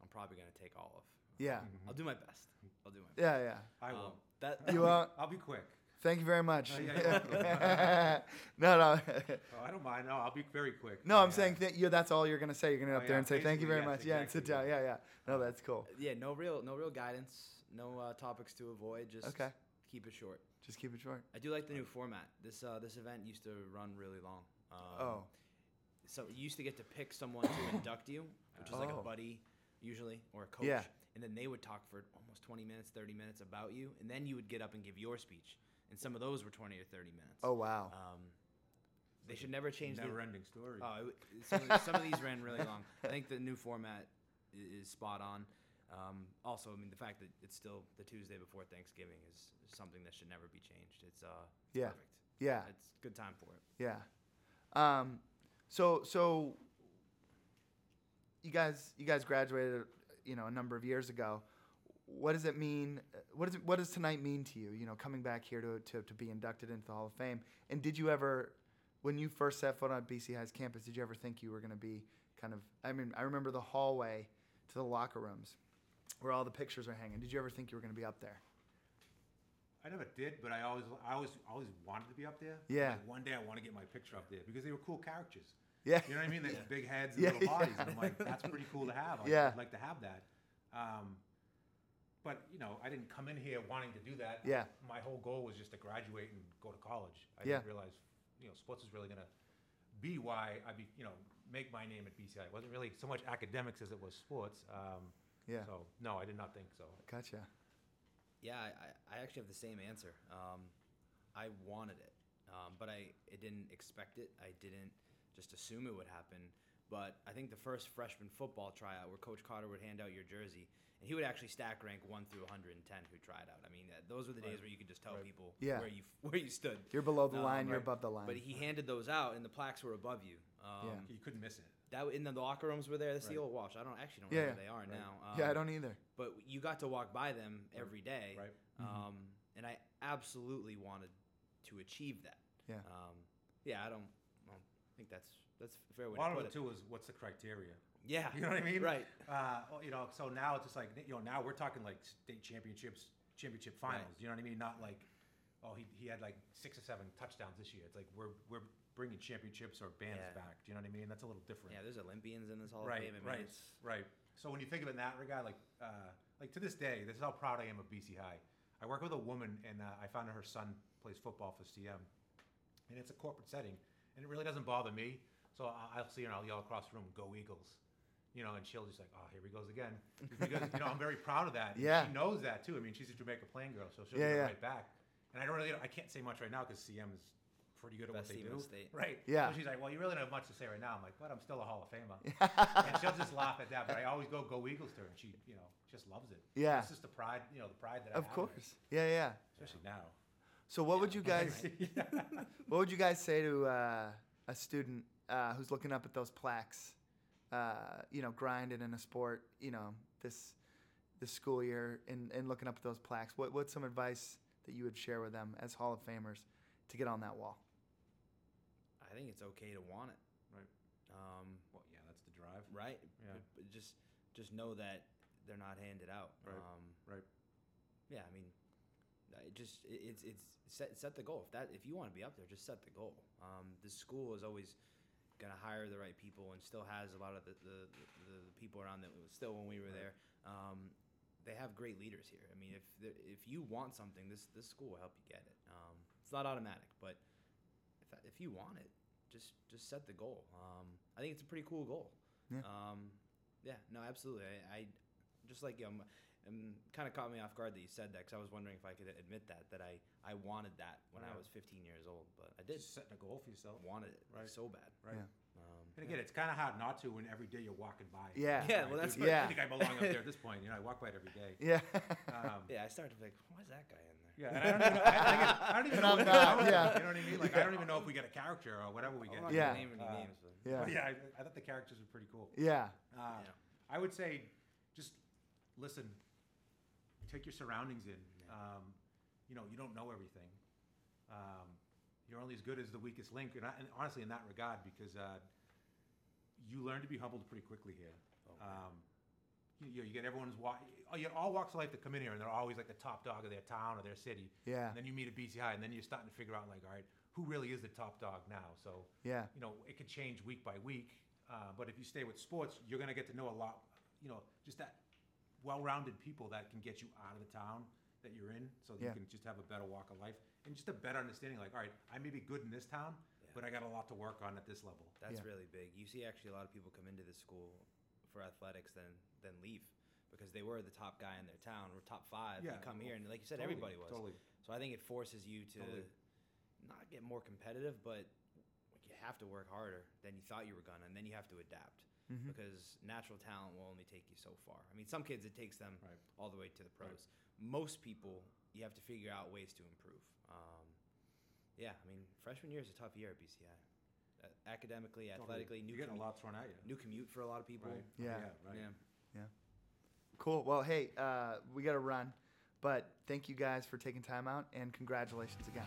I'm probably gonna take all of. Yeah. I'll do my best. I'll do my best. Yeah. Yeah. I Um, will. that You uh, I'll be quick. Thank you very much. Oh, yeah, you're no, no, Oh, I don't mind. No, I'll be very quick. no. I'm Yeah. saying that you. That's all you're gonna say. You're gonna get Oh, up there and say thank you very basically, much. yes, Yeah, and sit down. Yeah, yeah. No, that's cool. yeah, no real no real guidance. No uh, topics to avoid. Just Okay. keep it short. Just keep it short. I do like the new format. This uh, this event used to run really long. Um, Oh. So you used to get to pick someone to induct you, which is like Oh. a buddy, usually, or a coach. Yeah. And then they would talk for almost 20 minutes, 30 minutes about you, and then you would get up and give your speech. And some of those were 20 or 30 minutes. Oh wow. Um, they should never change the. Never-ending story. Oh, it- some, of, some of these ran really long. I think the new format i- is spot on. Um, also, I mean, the fact that it's still the Tuesday before Thanksgiving is something that should never be changed. It's uh, it's Yeah. perfect. Yeah. It's good time for it. Yeah. Um, so so you guys you guys graduated you know a number of years ago. What does it mean? What does it, what does tonight mean to you? You know, coming back here to, to to be inducted into the Hall of Fame. And did you ever, when you first set foot on BC High's campus, did you ever think you were going to be kind of? I mean, I remember the hallway to the locker rooms where all the pictures are hanging. Did you ever think you were going to be up there? I never did, but I always, I always, always wanted to be up there. Yeah. Like one day I want to get my picture up there because they were cool characters. Yeah. You know what I mean? They have big heads and Yeah, little bodies, yeah. and I'm like, that's pretty cool to have. I'd, Yeah. I'd like to have that. Um, but you know, I didn't come in here wanting to do that. Yeah. My whole goal was just to graduate and go to college. I Yeah. didn't realize, you know, sports is really gonna be why I be, you know, make my name at BC High. It wasn't really so much academics as it was sports. Um, Yeah. So no, I did not think so. Gotcha. Yeah, I, I I actually have the same answer. Um, I wanted it, um, but I, I didn't expect it. I didn't just assume it would happen. But I think the first freshman football tryout, where Coach Carter would hand out your jersey, and he would actually stack rank one through 110 who tried out. I mean, uh, those were the days Right. where you could just tell Right. people Yeah. where you where you stood. You're below the Um, line. You're above the line. But he handed those out, and the plaques were above you. Um, Yeah. You couldn't miss it. That in the locker rooms were there. That's the Right. old Walsh. I don't actually don't Yeah, know where they are Right. now. yeah, I Um, don't either. but you got to walk by them every day, Right. Um, and I absolutely wanted to achieve that. Yeah. Um, yeah, I don't, I don't think that's that's fair way A lot to of it too is what's the criteria. Yeah, You know what I mean? Right. Uh, you know, so now it's just like you know now we're talking like state championships, championship finals. Right. You know what I mean? Not like, oh, he, he had like six or seven touchdowns this year. It's like we're we're bringing championships or bands Yeah. back. Do you know what I mean? That's a little different. Yeah, there's Olympians in this Hall right, of Fame. Right, it's- right. So when you think of it in that regard, like uh, like to this day, this is how proud I am of BC High. I work with a woman, and uh, I found out her son plays football for CM, and it's a corporate setting, and it really doesn't bother me. So I- I'll see her, and I'll yell across the room, "Go Eagles!" You know, and she'll just like, "Oh, here he goes again," because you know I'm very proud of that. and Yeah. she knows that too. I mean, she's a Jamaica Plain girl, so she'll Yeah, do it yeah. right back. And I don't really, I can't say much right now because CM is pretty good at Best what they team in do. the state. Right. Yeah. So she's like, "Well, you really don't have much to say right now." I'm like, "But I'm still a Hall of Famer." and she'll just laugh at that. But I always go, "Go Eagles!" to her, and she, you know, just loves it. Yeah. It's just the pride, you know, the pride that I Of have in it, course. Yeah, yeah. especially now. So what would you guys what would you guys say to uh, a student uh, who's looking up at those plaques, uh, you know, grinding in a sport, you know, this this school year and, and looking up at those plaques? What what's some advice that you would share with them as Hall of Famers to get on that wall? I think it's okay to want it. Right. Um, Well, yeah, that's the drive. right. Yeah. But- but just just know that they're not handed out. Right. Um, Right. yeah, I mean, I just it, it's it's set set the goal. If that if you want to be up there, just set the goal. Um, the school is always gonna hire the right people and still has a lot of the the, the, the people around that were still when we were there. Um, they have great leaders here. I mean, if the, if you want something, this this school will help you get it. Um, it's not automatic, but if if you want it, just just set the goal. Um, I think it's a pretty cool goal. Yeah. Um, yeah. No, absolutely. I, I just like um, um kind of caught me off guard that you said that because I was wondering if I could admit that that I I wanted that when I was 15 years old, but I did Just setting a goal for yourself. wanted it Right. so bad. Right. Yeah. Um, And again, it's kind of hard not to when every day you're walking by. Yeah. Yeah, well, that's You- Yeah. I think I belong up there at this point. You know, I walk by it every day. Yeah. Um, yeah, I started to think, why is that guy in there? Yeah, and I don't even know, I, I, I don't even know what not, yeah. You know what I mean? Like, I don't even know if we get a character or whatever we get. Yeah. name any Uh, names, but yeah. But yeah, I, I thought the characters were pretty cool. Yeah. Uh, Yeah. I would say, just listen, take your surroundings in. Um, you know, you don't know everything. Um, you're only as good as the weakest link, and, I, and honestly, in that regard, because uh, you learn to be humbled pretty quickly here. Um, you, you, know, you get everyone's wa- oh, you get all walks of life that come in here, and they're always like the top dog of their town or their city. Yeah. And then you meet at BC High, and then you're starting to figure out, like, all right, who really is the top dog now? So Yeah. you know, it could change week by week. Uh, but if you stay with sports, you're going to get to know a lot, you know, just that well-rounded people that can get you out of the town that you're in, so that Yeah. you can just have a better walk of life and just a better understanding. Like, all right, I may be good in this town, Yeah. but I got a lot to work on at this level. That's Yeah. really big. You see, actually, a lot of people come into this school for athletics, then then leave because they were the top guy in their town or top five. Yeah, you come well, here, and like you said, Totally, everybody was. totally. So I think it forces you to Totally. not get more competitive, but you have to work harder than you thought you were gonna, and then you have to adapt Mhm. because natural talent will only take you so far. I mean, some kids it takes them Right. all the way to the pros. Right. Most people, you have to figure out ways to improve. Um, yeah, I mean, freshman year is a tough year at BC High. Uh, academically, Totally. athletically, new you're getting a lot thrown at you. new commute for a lot of people. Right. Yeah. right. Yeah. Cool. Well, hey, uh, we got to run, but thank you guys for taking time out and congratulations again.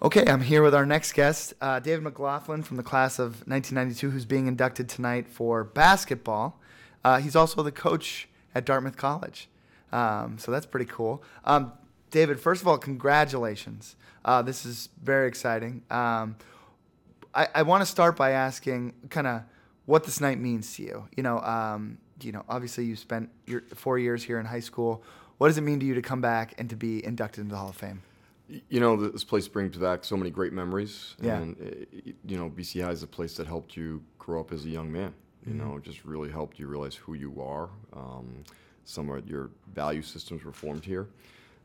Okay, I'm here with our next guest, uh, David McLaughlin from the class of 1992, who's being inducted tonight for basketball. Uh, he's also the coach at Dartmouth College, um, so that's pretty cool. Um, David, first of all, congratulations. Uh, this is very exciting. Um, I, I want to start by asking kind of what this night means to you. You know, um, you know, obviously you spent your four years here in high school. What does it mean to you to come back and to be inducted into the Hall of Fame? You know, this place brings back so many great memories. Yeah. And, uh, you know, BC High is a place that helped you grow up as a young man. You Mm-hmm. know, just really helped you realize who you are. Um, some of your value systems were formed here.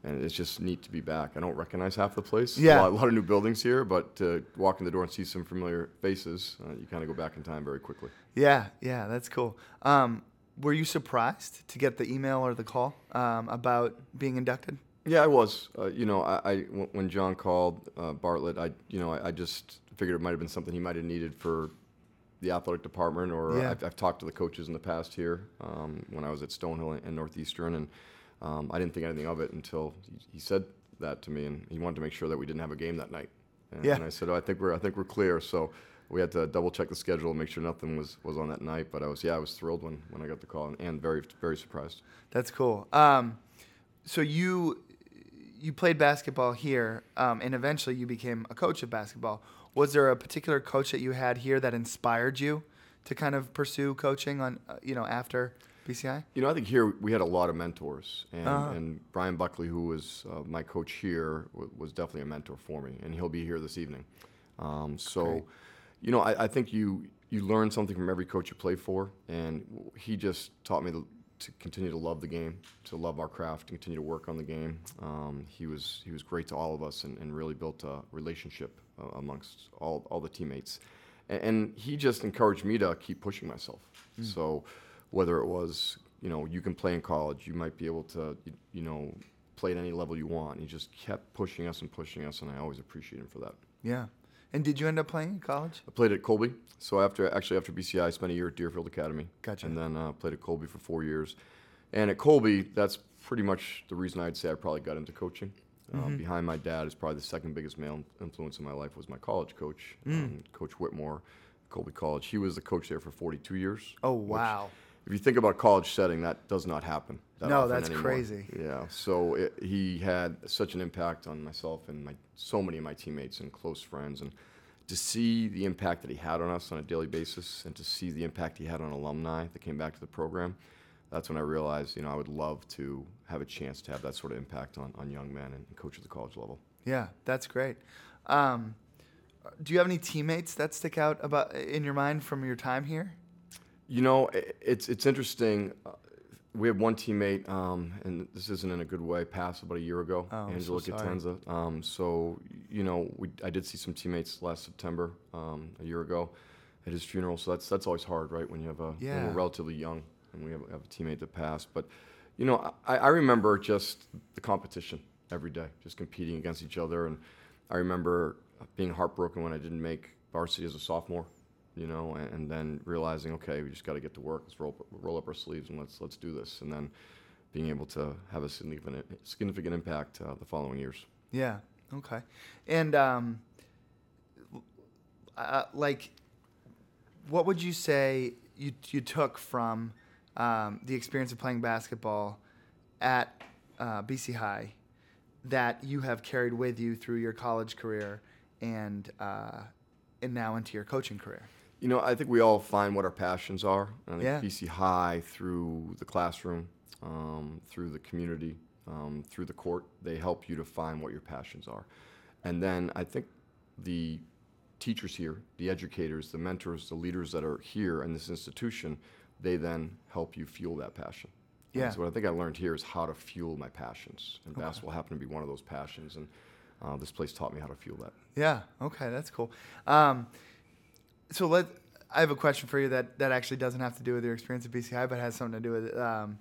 And it's just neat to be back. I don't recognize half the place. Yeah. A lot, a lot of new buildings here, but to walk in the door and see some familiar faces, uh, you kind of go back in time very quickly. Yeah, yeah, that's cool. Um, were you surprised to get the email or the call um, about being inducted? Yeah, I was. Uh, you know, I, I when- John called uh, Bartlett, I you know I, I just figured it might have been something he might have needed for the athletic department, or Yeah. I've, I've talked to the coaches in the past here um, when I was at Stonehill and Northeastern, and um, I didn't think anything of it until he, he said that to me, and he wanted to make sure that we didn't have a game that night. And, Yeah. and I said, oh, I think we're I think we're clear. So we had to double check the schedule and make sure nothing was, was on that night. But I was yeah, I was thrilled when, when I got the call and, and very very surprised. That's cool. Um, so you you played basketball here, um, and eventually you became a coach of basketball. Was there a particular coach that you had here that inspired you to kind of pursue coaching on uh, you know after BC High? You know, I think here we had a lot of mentors, and, Uh-huh. and Brian Buckley, who was uh, my coach here, w- was definitely a mentor for me, and he'll be here this evening. Um, so, Great. you know, I, I think you you learn something from every coach you play for, and he just taught me to, to continue to love the game, to love our craft, to continue to work on the game. Um, he was he was great to all of us, and, and really built a relationship uh, amongst all all the teammates. and, and he just encouraged me to keep pushing myself. Mm. So whether it was you know you can play in college, you might be able to you, you know play at any level you want. He just kept pushing us and pushing us, and I always appreciate him for that. Yeah. And did you end up playing in college? I played at Colby. So after actually after BC High, I spent a year at Deerfield Academy. Gotcha. And then uh, played at Colby for four years. And at Colby, that's pretty much the reason I'd say I probably got into coaching. Mm-hmm. Um, behind my dad is probably the second biggest male influence in my life was my college coach, Mm. um, Coach Whitmore, Colby College. He was the coach there for 42 years. Oh wow. If you think about college setting, that does not happen. That No, that's anymore. crazy. Yeah. So it, he had such an impact on myself and my so many of my teammates and close friends, and to see the impact that he had on us on a daily basis, and to see the impact he had on alumni that came back to the program, that's when I realized, you know, I would love to have a chance to have that sort of impact on, on young men and coach at the college level. Yeah, that's great. Um, do you have any teammates that stick out about in your mind from your time here? You know, it's it's interesting. Uh, we had one teammate, um, and this isn't in a good way. Passed about a year ago, Oh, I'm so Catenza. Um, so you know, we I did see some teammates last September, um, a year ago, at his funeral. So that's that's always hard, right? When you have a when we're relatively young and we have, have a teammate that passed. But you know, I, I remember just the competition every day, just competing against each other, and I remember being heartbroken when I didn't make varsity as a sophomore you know, and, and then realizing, okay, we just got to get to work. Let's roll, roll up our sleeves and let's let's do this. And then being able to have a significant significant impact uh, the following years. Yeah. Okay. And um, uh, like, what would you say you you took from um, the experience of playing basketball at uh, BC High that you have carried with you through your college career and uh, and now into your coaching career? You know, I think we all find what our passions are. And I think Yeah. BC High through the classroom, um, through the community, um, through the court, they help you to find what your passions are. And then I think the teachers here, the educators, the mentors, the leaders that are here in this institution, they then help you fuel that passion. And Yeah. So what I think I learned here is how to fuel my passions, and basketball happened to be one of those passions, and uh, this place taught me how to fuel that. Yeah. Okay, that's cool. Um, so let I have a question for you that that actually doesn't have to do with your experience at BC High, but has something to do with it. Um,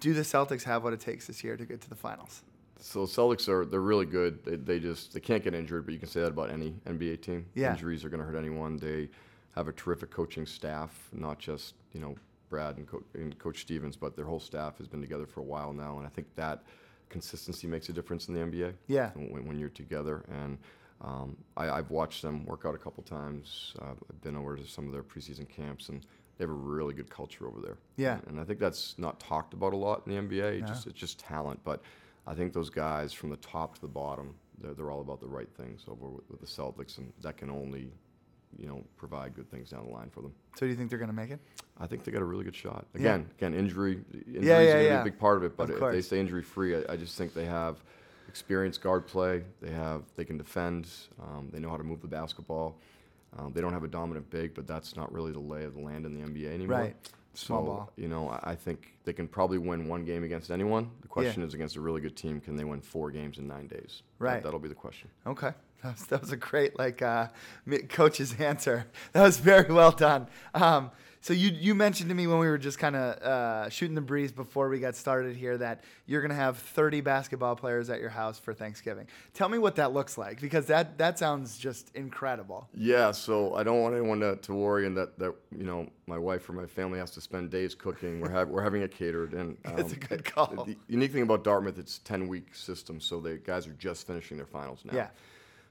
do the Celtics have what it takes this year to get to the finals? So Celtics are they're really good. They, they just they can't get injured, but you can say that about any NBA team. Yeah. Injuries are going to hurt anyone. They have a terrific coaching staff, not just you know Brad and, Co- and Coach Stevens, but their whole staff has been together for a while now, and I think that consistency makes a difference in the NBA. Yeah. When, when you're together, and um, I, I've watched them work out a couple times. Uh, I've been over to some of their preseason camps, and they have a really good culture over there. Yeah. And I think that's not talked about a lot in the NBA. No. Just, it's just talent. But I think those guys from the top to the bottom, they're, they're all about the right things over with, with the Celtics, and that can only, you know, provide good things down the line for them. So do you think they're going to make it? I think they got a really good shot. Yeah. Again, again, injury, injuries yeah, are going to yeah. be a big part of it. But Of if they stay injury free, I, I just think they have experienced guard play. They have, they can defend. Um, they know how to move the basketball. Um, they don't have a dominant big, but that's not really the lay of the land in the NBA anymore. Right. Small so, ball. you know, I, I think they can probably win one game against anyone. The question is against a really good team, can they win four games in nine days? That- Right. that'll be the question. Okay. That was, that was a great like uh, coach's answer. That was very well done. Um, so you you mentioned to me when we were just kind of uh, shooting the breeze before we got started here that you're gonna have 30 basketball players at your house for Thanksgiving. Tell me what that looks like because that that sounds just incredible. Yeah, so I don't want anyone to, to worry and that, that you know my wife or my family has to spend days cooking. We're have, we're having it catered, and um, That's a good call. The unique thing about Dartmouth, it's ten week system, so the guys are just finishing their finals now. Yeah.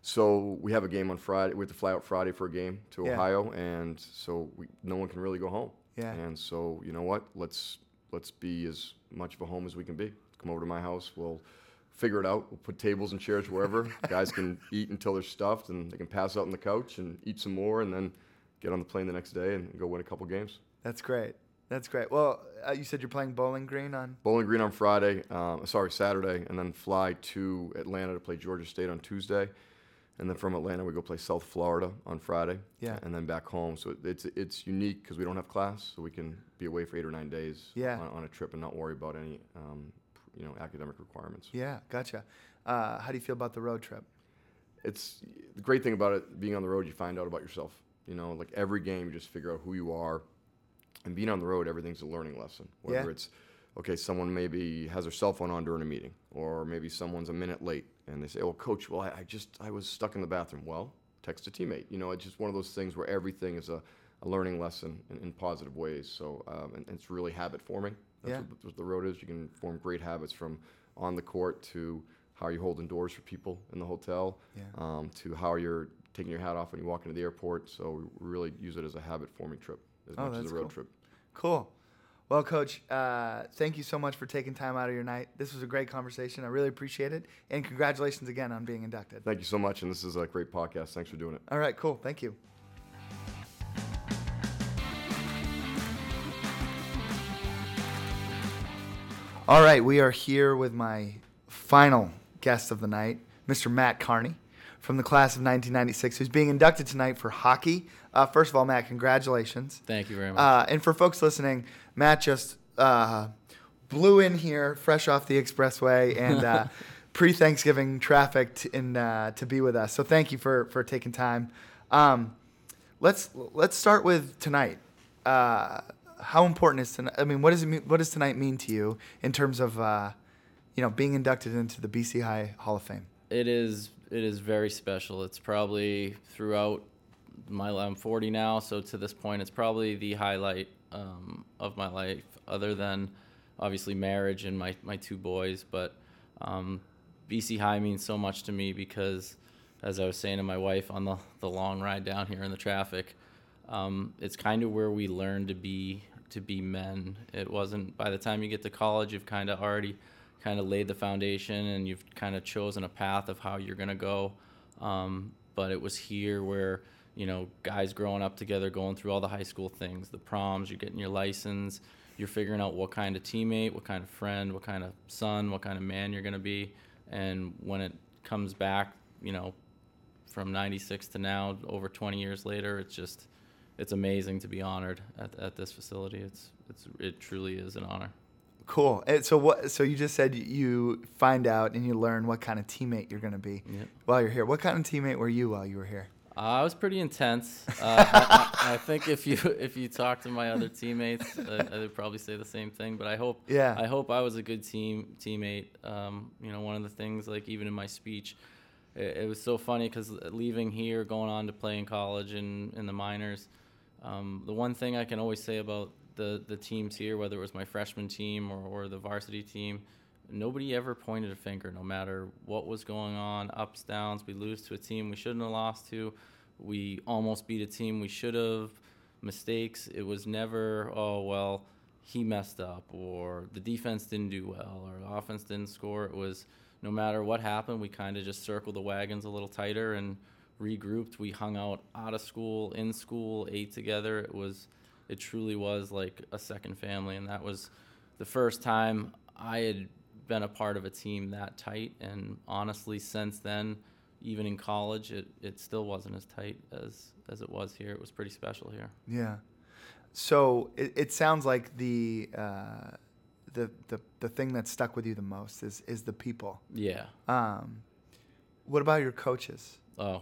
So we have a game on Friday. We have to fly out Friday for a game to Yeah. Ohio, and so we, no one can really go home. Yeah. And so you know what? Let's let's be as much of a home as we can be. Come over to my house. We'll figure it out. We'll put tables and chairs wherever. Guys can eat until they're stuffed, and they can pass out on the couch and eat some more, and then get on the plane the next day and go win a couple games. That's great. That's great. Well, uh, you said you're playing Bowling Green on. Bowling Green on Friday, um, sorry, Saturday, and then fly to Atlanta to play Georgia State on Tuesday. And then from Atlanta, we go play South Florida on Friday. Yeah. And then back home. So it's it's unique because we don't have class, so we can be away for eight or nine days Yeah. on, on a trip and not worry about any um, you know academic requirements. Yeah, gotcha. Uh, how do you feel about the road trip? It's the great thing about it being on the road. You find out about yourself. You know, like every game, you just figure out who you are. And being on the road, everything's a learning lesson. Whether Yeah. it's okay, someone maybe has their cell phone on during a meeting, or maybe someone's a minute late, and they say, "Oh, coach, well, I, I just I was stuck in the bathroom." Well, text a teammate. You know, it's just one of those things where everything is a, a learning lesson in, in positive ways. So, um, and, and it's really habit forming. That's Yeah. what, what the road is. You can form great habits from on the court to how you hold doors for people in the hotel, Yeah. um, to how you're taking your hat off when you walk into the airport. So we really use it as a habit forming trip as Oh, much as a road cool. trip. Cool. Well, Coach, uh, thank you so much for taking time out of your night. This was a great conversation. I really appreciate it. And congratulations again on being inducted. Thank you so much, and this is a great podcast. Thanks for doing it. All right, cool. Thank you. All right, we are here with my final guest of the night, Mr. Matt Carney from the class of 1996, who's being inducted tonight for hockey. Uh, first of all, Matt, congratulations. Thank you very much. Uh, and for folks listening, Matt just uh, blew in here fresh off the expressway and uh, pre-Thanksgiving traffic t- in, uh, to be with us. So thank you for, for taking time. Um, let's let's start with tonight. Uh, how important is tonight? I mean, what does it mean, what does tonight mean to you in terms of uh, you know being inducted into the BC High Hall of Fame? it is it is very special. It's probably throughout my I'm 40 now, so to this point, it's probably the highlight um, of my life, other than obviously marriage and my my two boys. But um, BC High means so much to me because, as I was saying to my wife on the the long ride down here in the traffic, um, it's kind of where we learn to be to be men. It wasn't by the time you get to college, you've kind of already kind of laid the foundation and you've kind of chosen a path of how you're gonna go. Um, but it was here where you know guys growing up together, going through all the high school things, the proms, you're getting your license, you're figuring out what kind of teammate, what kind of friend, what kind of son, what kind of man you're gonna be, and when it comes back, you know, from 96 to now over 20 years later it's just it's amazing to be honored at, at this facility it's it's it truly is an honor Cool. And so what? So you just said you find out and you learn what kind of teammate you're going to be Yep. while you're here. What kind of teammate were you while you were here? Uh, i was pretty intense uh, I, I, I think if you if you talk to my other teammates uh, they'd probably say the same thing but i hope Yeah. i hope i was a good team teammate um, you know one of the things like even in my speech it, it was so funny because leaving here going on to play in college and in the minors Um, the one thing I can always say about the, the teams here, whether it was my freshman team or, or the varsity team, nobody ever pointed a finger, no matter what was going on, ups, downs. We lose to a team we shouldn't have lost to. We almost beat a team we should have. Mistakes. It was never, oh, well, he messed up, or the defense didn't do well, or the offense didn't score. It was no matter what happened, we kind of just circled the wagons a little tighter and regrouped. We hung out out of school, in school, ate together. It was, it truly was like a second family, and that was the first time I had been a part of a team that tight. And honestly, since then, even in college, it, it still wasn't as tight as as it was here. It was pretty special here. Yeah. So it, it sounds like the, uh, the the the thing that stuck with you the most is is the people. Yeah. Um, what about your coaches? Oh,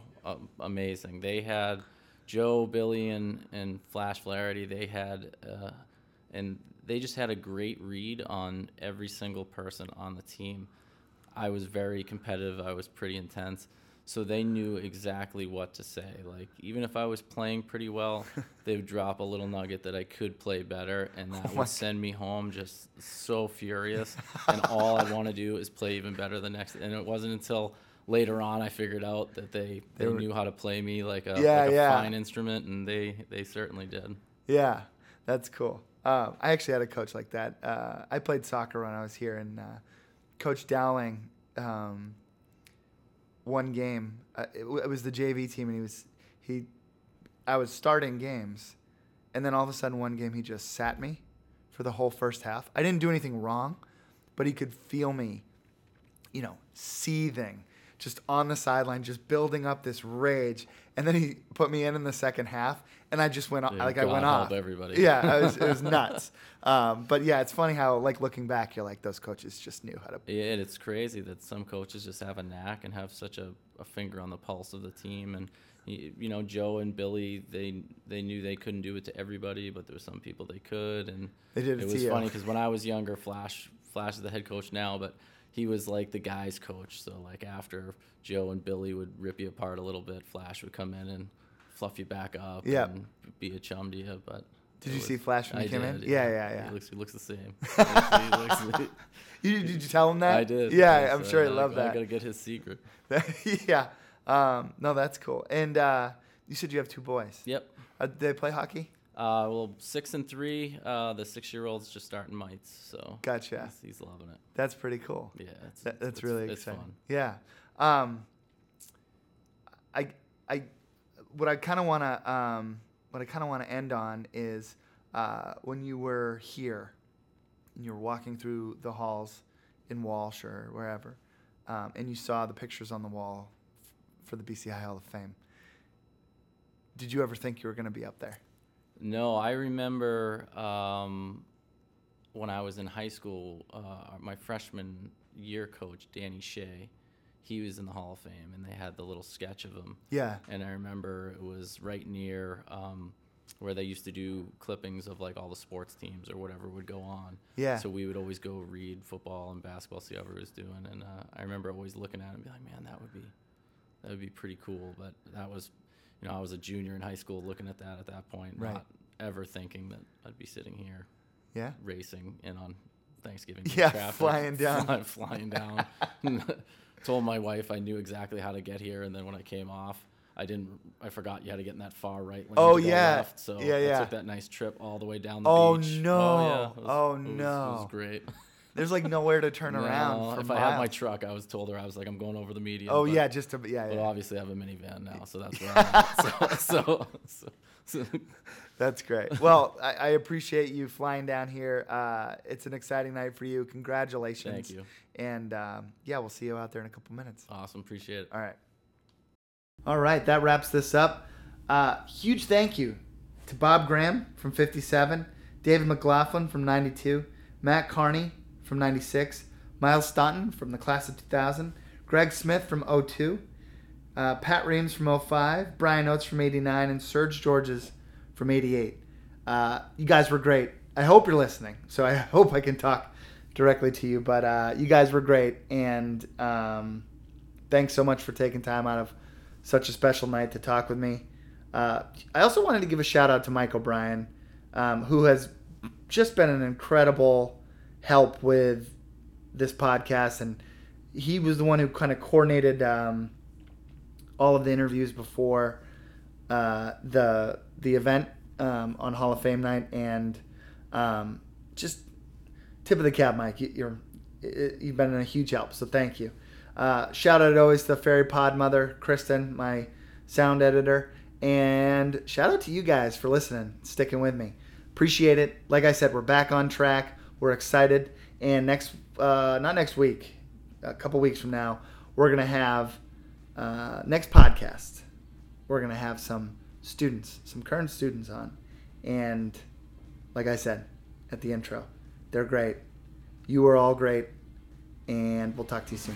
amazing! They had Joe, Billy, and and Flash Flaherty. They had, uh, and they just had a great read on every single person on the team. I was very competitive. I was pretty intense, so they knew exactly what to say. Like even if I was playing pretty well, they would drop a little nugget that I could play better, and that Oh would send me home just so furious. and all I'd want to do is play even better the next. And it wasn't until later on I figured out that they They they were- knew how to play me like a, Yeah, like a yeah. fine instrument, and they they certainly did. Yeah, that's cool. Um, I actually had a coach like that. Uh, I played soccer when I was here, and uh, Coach Dowling, um, one game, uh, it, it was the JV team, and he was he, I was starting games, and then all of a sudden one game he just sat me for the whole first half. I didn't do anything wrong, but he could feel me, you know, seething, just on the sideline, just building up this rage. And then he put me in in the second half, and I just went off. Yeah, like I went off. everybody. Yeah, it was, it was nuts. Um, but yeah, it's funny how like looking back, you're like those coaches just knew how to. Yeah, and it's crazy that some coaches just have a knack and have such a, a finger on the pulse of the team. And you know, Joe and Billy, they they knew they couldn't do it to everybody, but there were some people they could. And They did it it to was you. funny because when I was younger, Flash Flash is the head coach now, but he was like the guys coach. So like after Joe and Billy would rip you apart a little bit, Flash would come in and fluff you back up Yep. and be a chum to you. But Did you was- see Flash when I he came did, in? Yeah, yeah, yeah. He looks, he looks the same. He looks- looks- You, did you tell him that? I did. Yeah, I I'm sure he loved I that. gotta get his secret. yeah. Um, no, that's cool. And uh, you said you have two boys. Yep. Uh, do they play hockey? Uh, well, six and three. Uh, the six-year-old's just starting mites, so Gotcha. he's, he's loving it. That's pretty cool. Yeah, it's, That, that's it's- really it's exciting. fun. Yeah. Um, I, I, what I kind of want to, um, what I kind of want to end on is uh, when you were here, and you were walking through the halls in Walsh or wherever, um, and you saw the pictures on the wall f- for the BC High Hall of Fame. Did you ever think you were going to be up there? No, I remember um, when I was in high school, uh, my freshman year coach, Danny Shea, he was in the Hall of Fame, and they had the little sketch of him. Yeah. And I remember it was right near um, where they used to do clippings of like all the sports teams or whatever would go on. Yeah. So we would always go read football and basketball, see how was doing, and uh, I remember always looking at it and be like, man, that would be that would be pretty cool. But that was, you know, I was a junior in high school looking at that at that point, Right. not ever thinking that I'd be sitting here Yeah. racing in on Thanksgiving. Yeah, traffic, flying down. fly- flying down. Told my wife I knew exactly how to get here, and then when I came off, I didn't. I forgot you had to get in that far right lane. Oh, yeah. left, so Yeah, I yeah. took that nice trip all the way down the Oh, beach. no. Oh yeah. It was- Oh, it was- It no. was great. There's like nowhere to turn No, around. If I had my truck, I was told her I was like, I'm going over the median. Oh but- yeah, just to yeah, But yeah. obviously, I have a minivan now, so that's where I'm at. So, so, so, so That's great. Well, I, I appreciate you flying down here. Uh, it's an exciting night for you. Congratulations. Thank you. And um, yeah, we'll see you out there in a couple minutes. awesome. Appreciate it. All right. All right, that wraps this up. Uh, huge thank you to Bob Graham from 57, David McLaughlin from 92, Matt Carney from 96, Miles Staunton from the class of 2000, Greg Smith from 02, uh, Pat Reams from 05, Brian Oates from 89, and Serge Georges from 88. Uh, you guys were great. I hope you're listening, so I hope I can talk directly to you. But uh, you guys were great, and um, thanks so much for taking time out of such a special night to talk with me. Uh, I also wanted to give a shout out to Mike O'Brien, um, who has just been an incredible help with this podcast, and he was the one who kind of coordinated um, all of the interviews before uh, the the event um, on Hall of Fame night, and um, just tip of the cap, Mike. You- You're you've been a huge help, so thank you. Uh, shout out always to Fairy Pod Mother, Kristen, my sound editor, and shout out to you guys for listening, sticking with me. Appreciate it. Like I said, we're back on track. We're excited, and next, uh, not next week, a couple weeks from now, we're gonna have uh, next podcast. We're gonna have some students, some current students on, and like I said at the intro, they're great. You are all great, and we'll talk to you soon.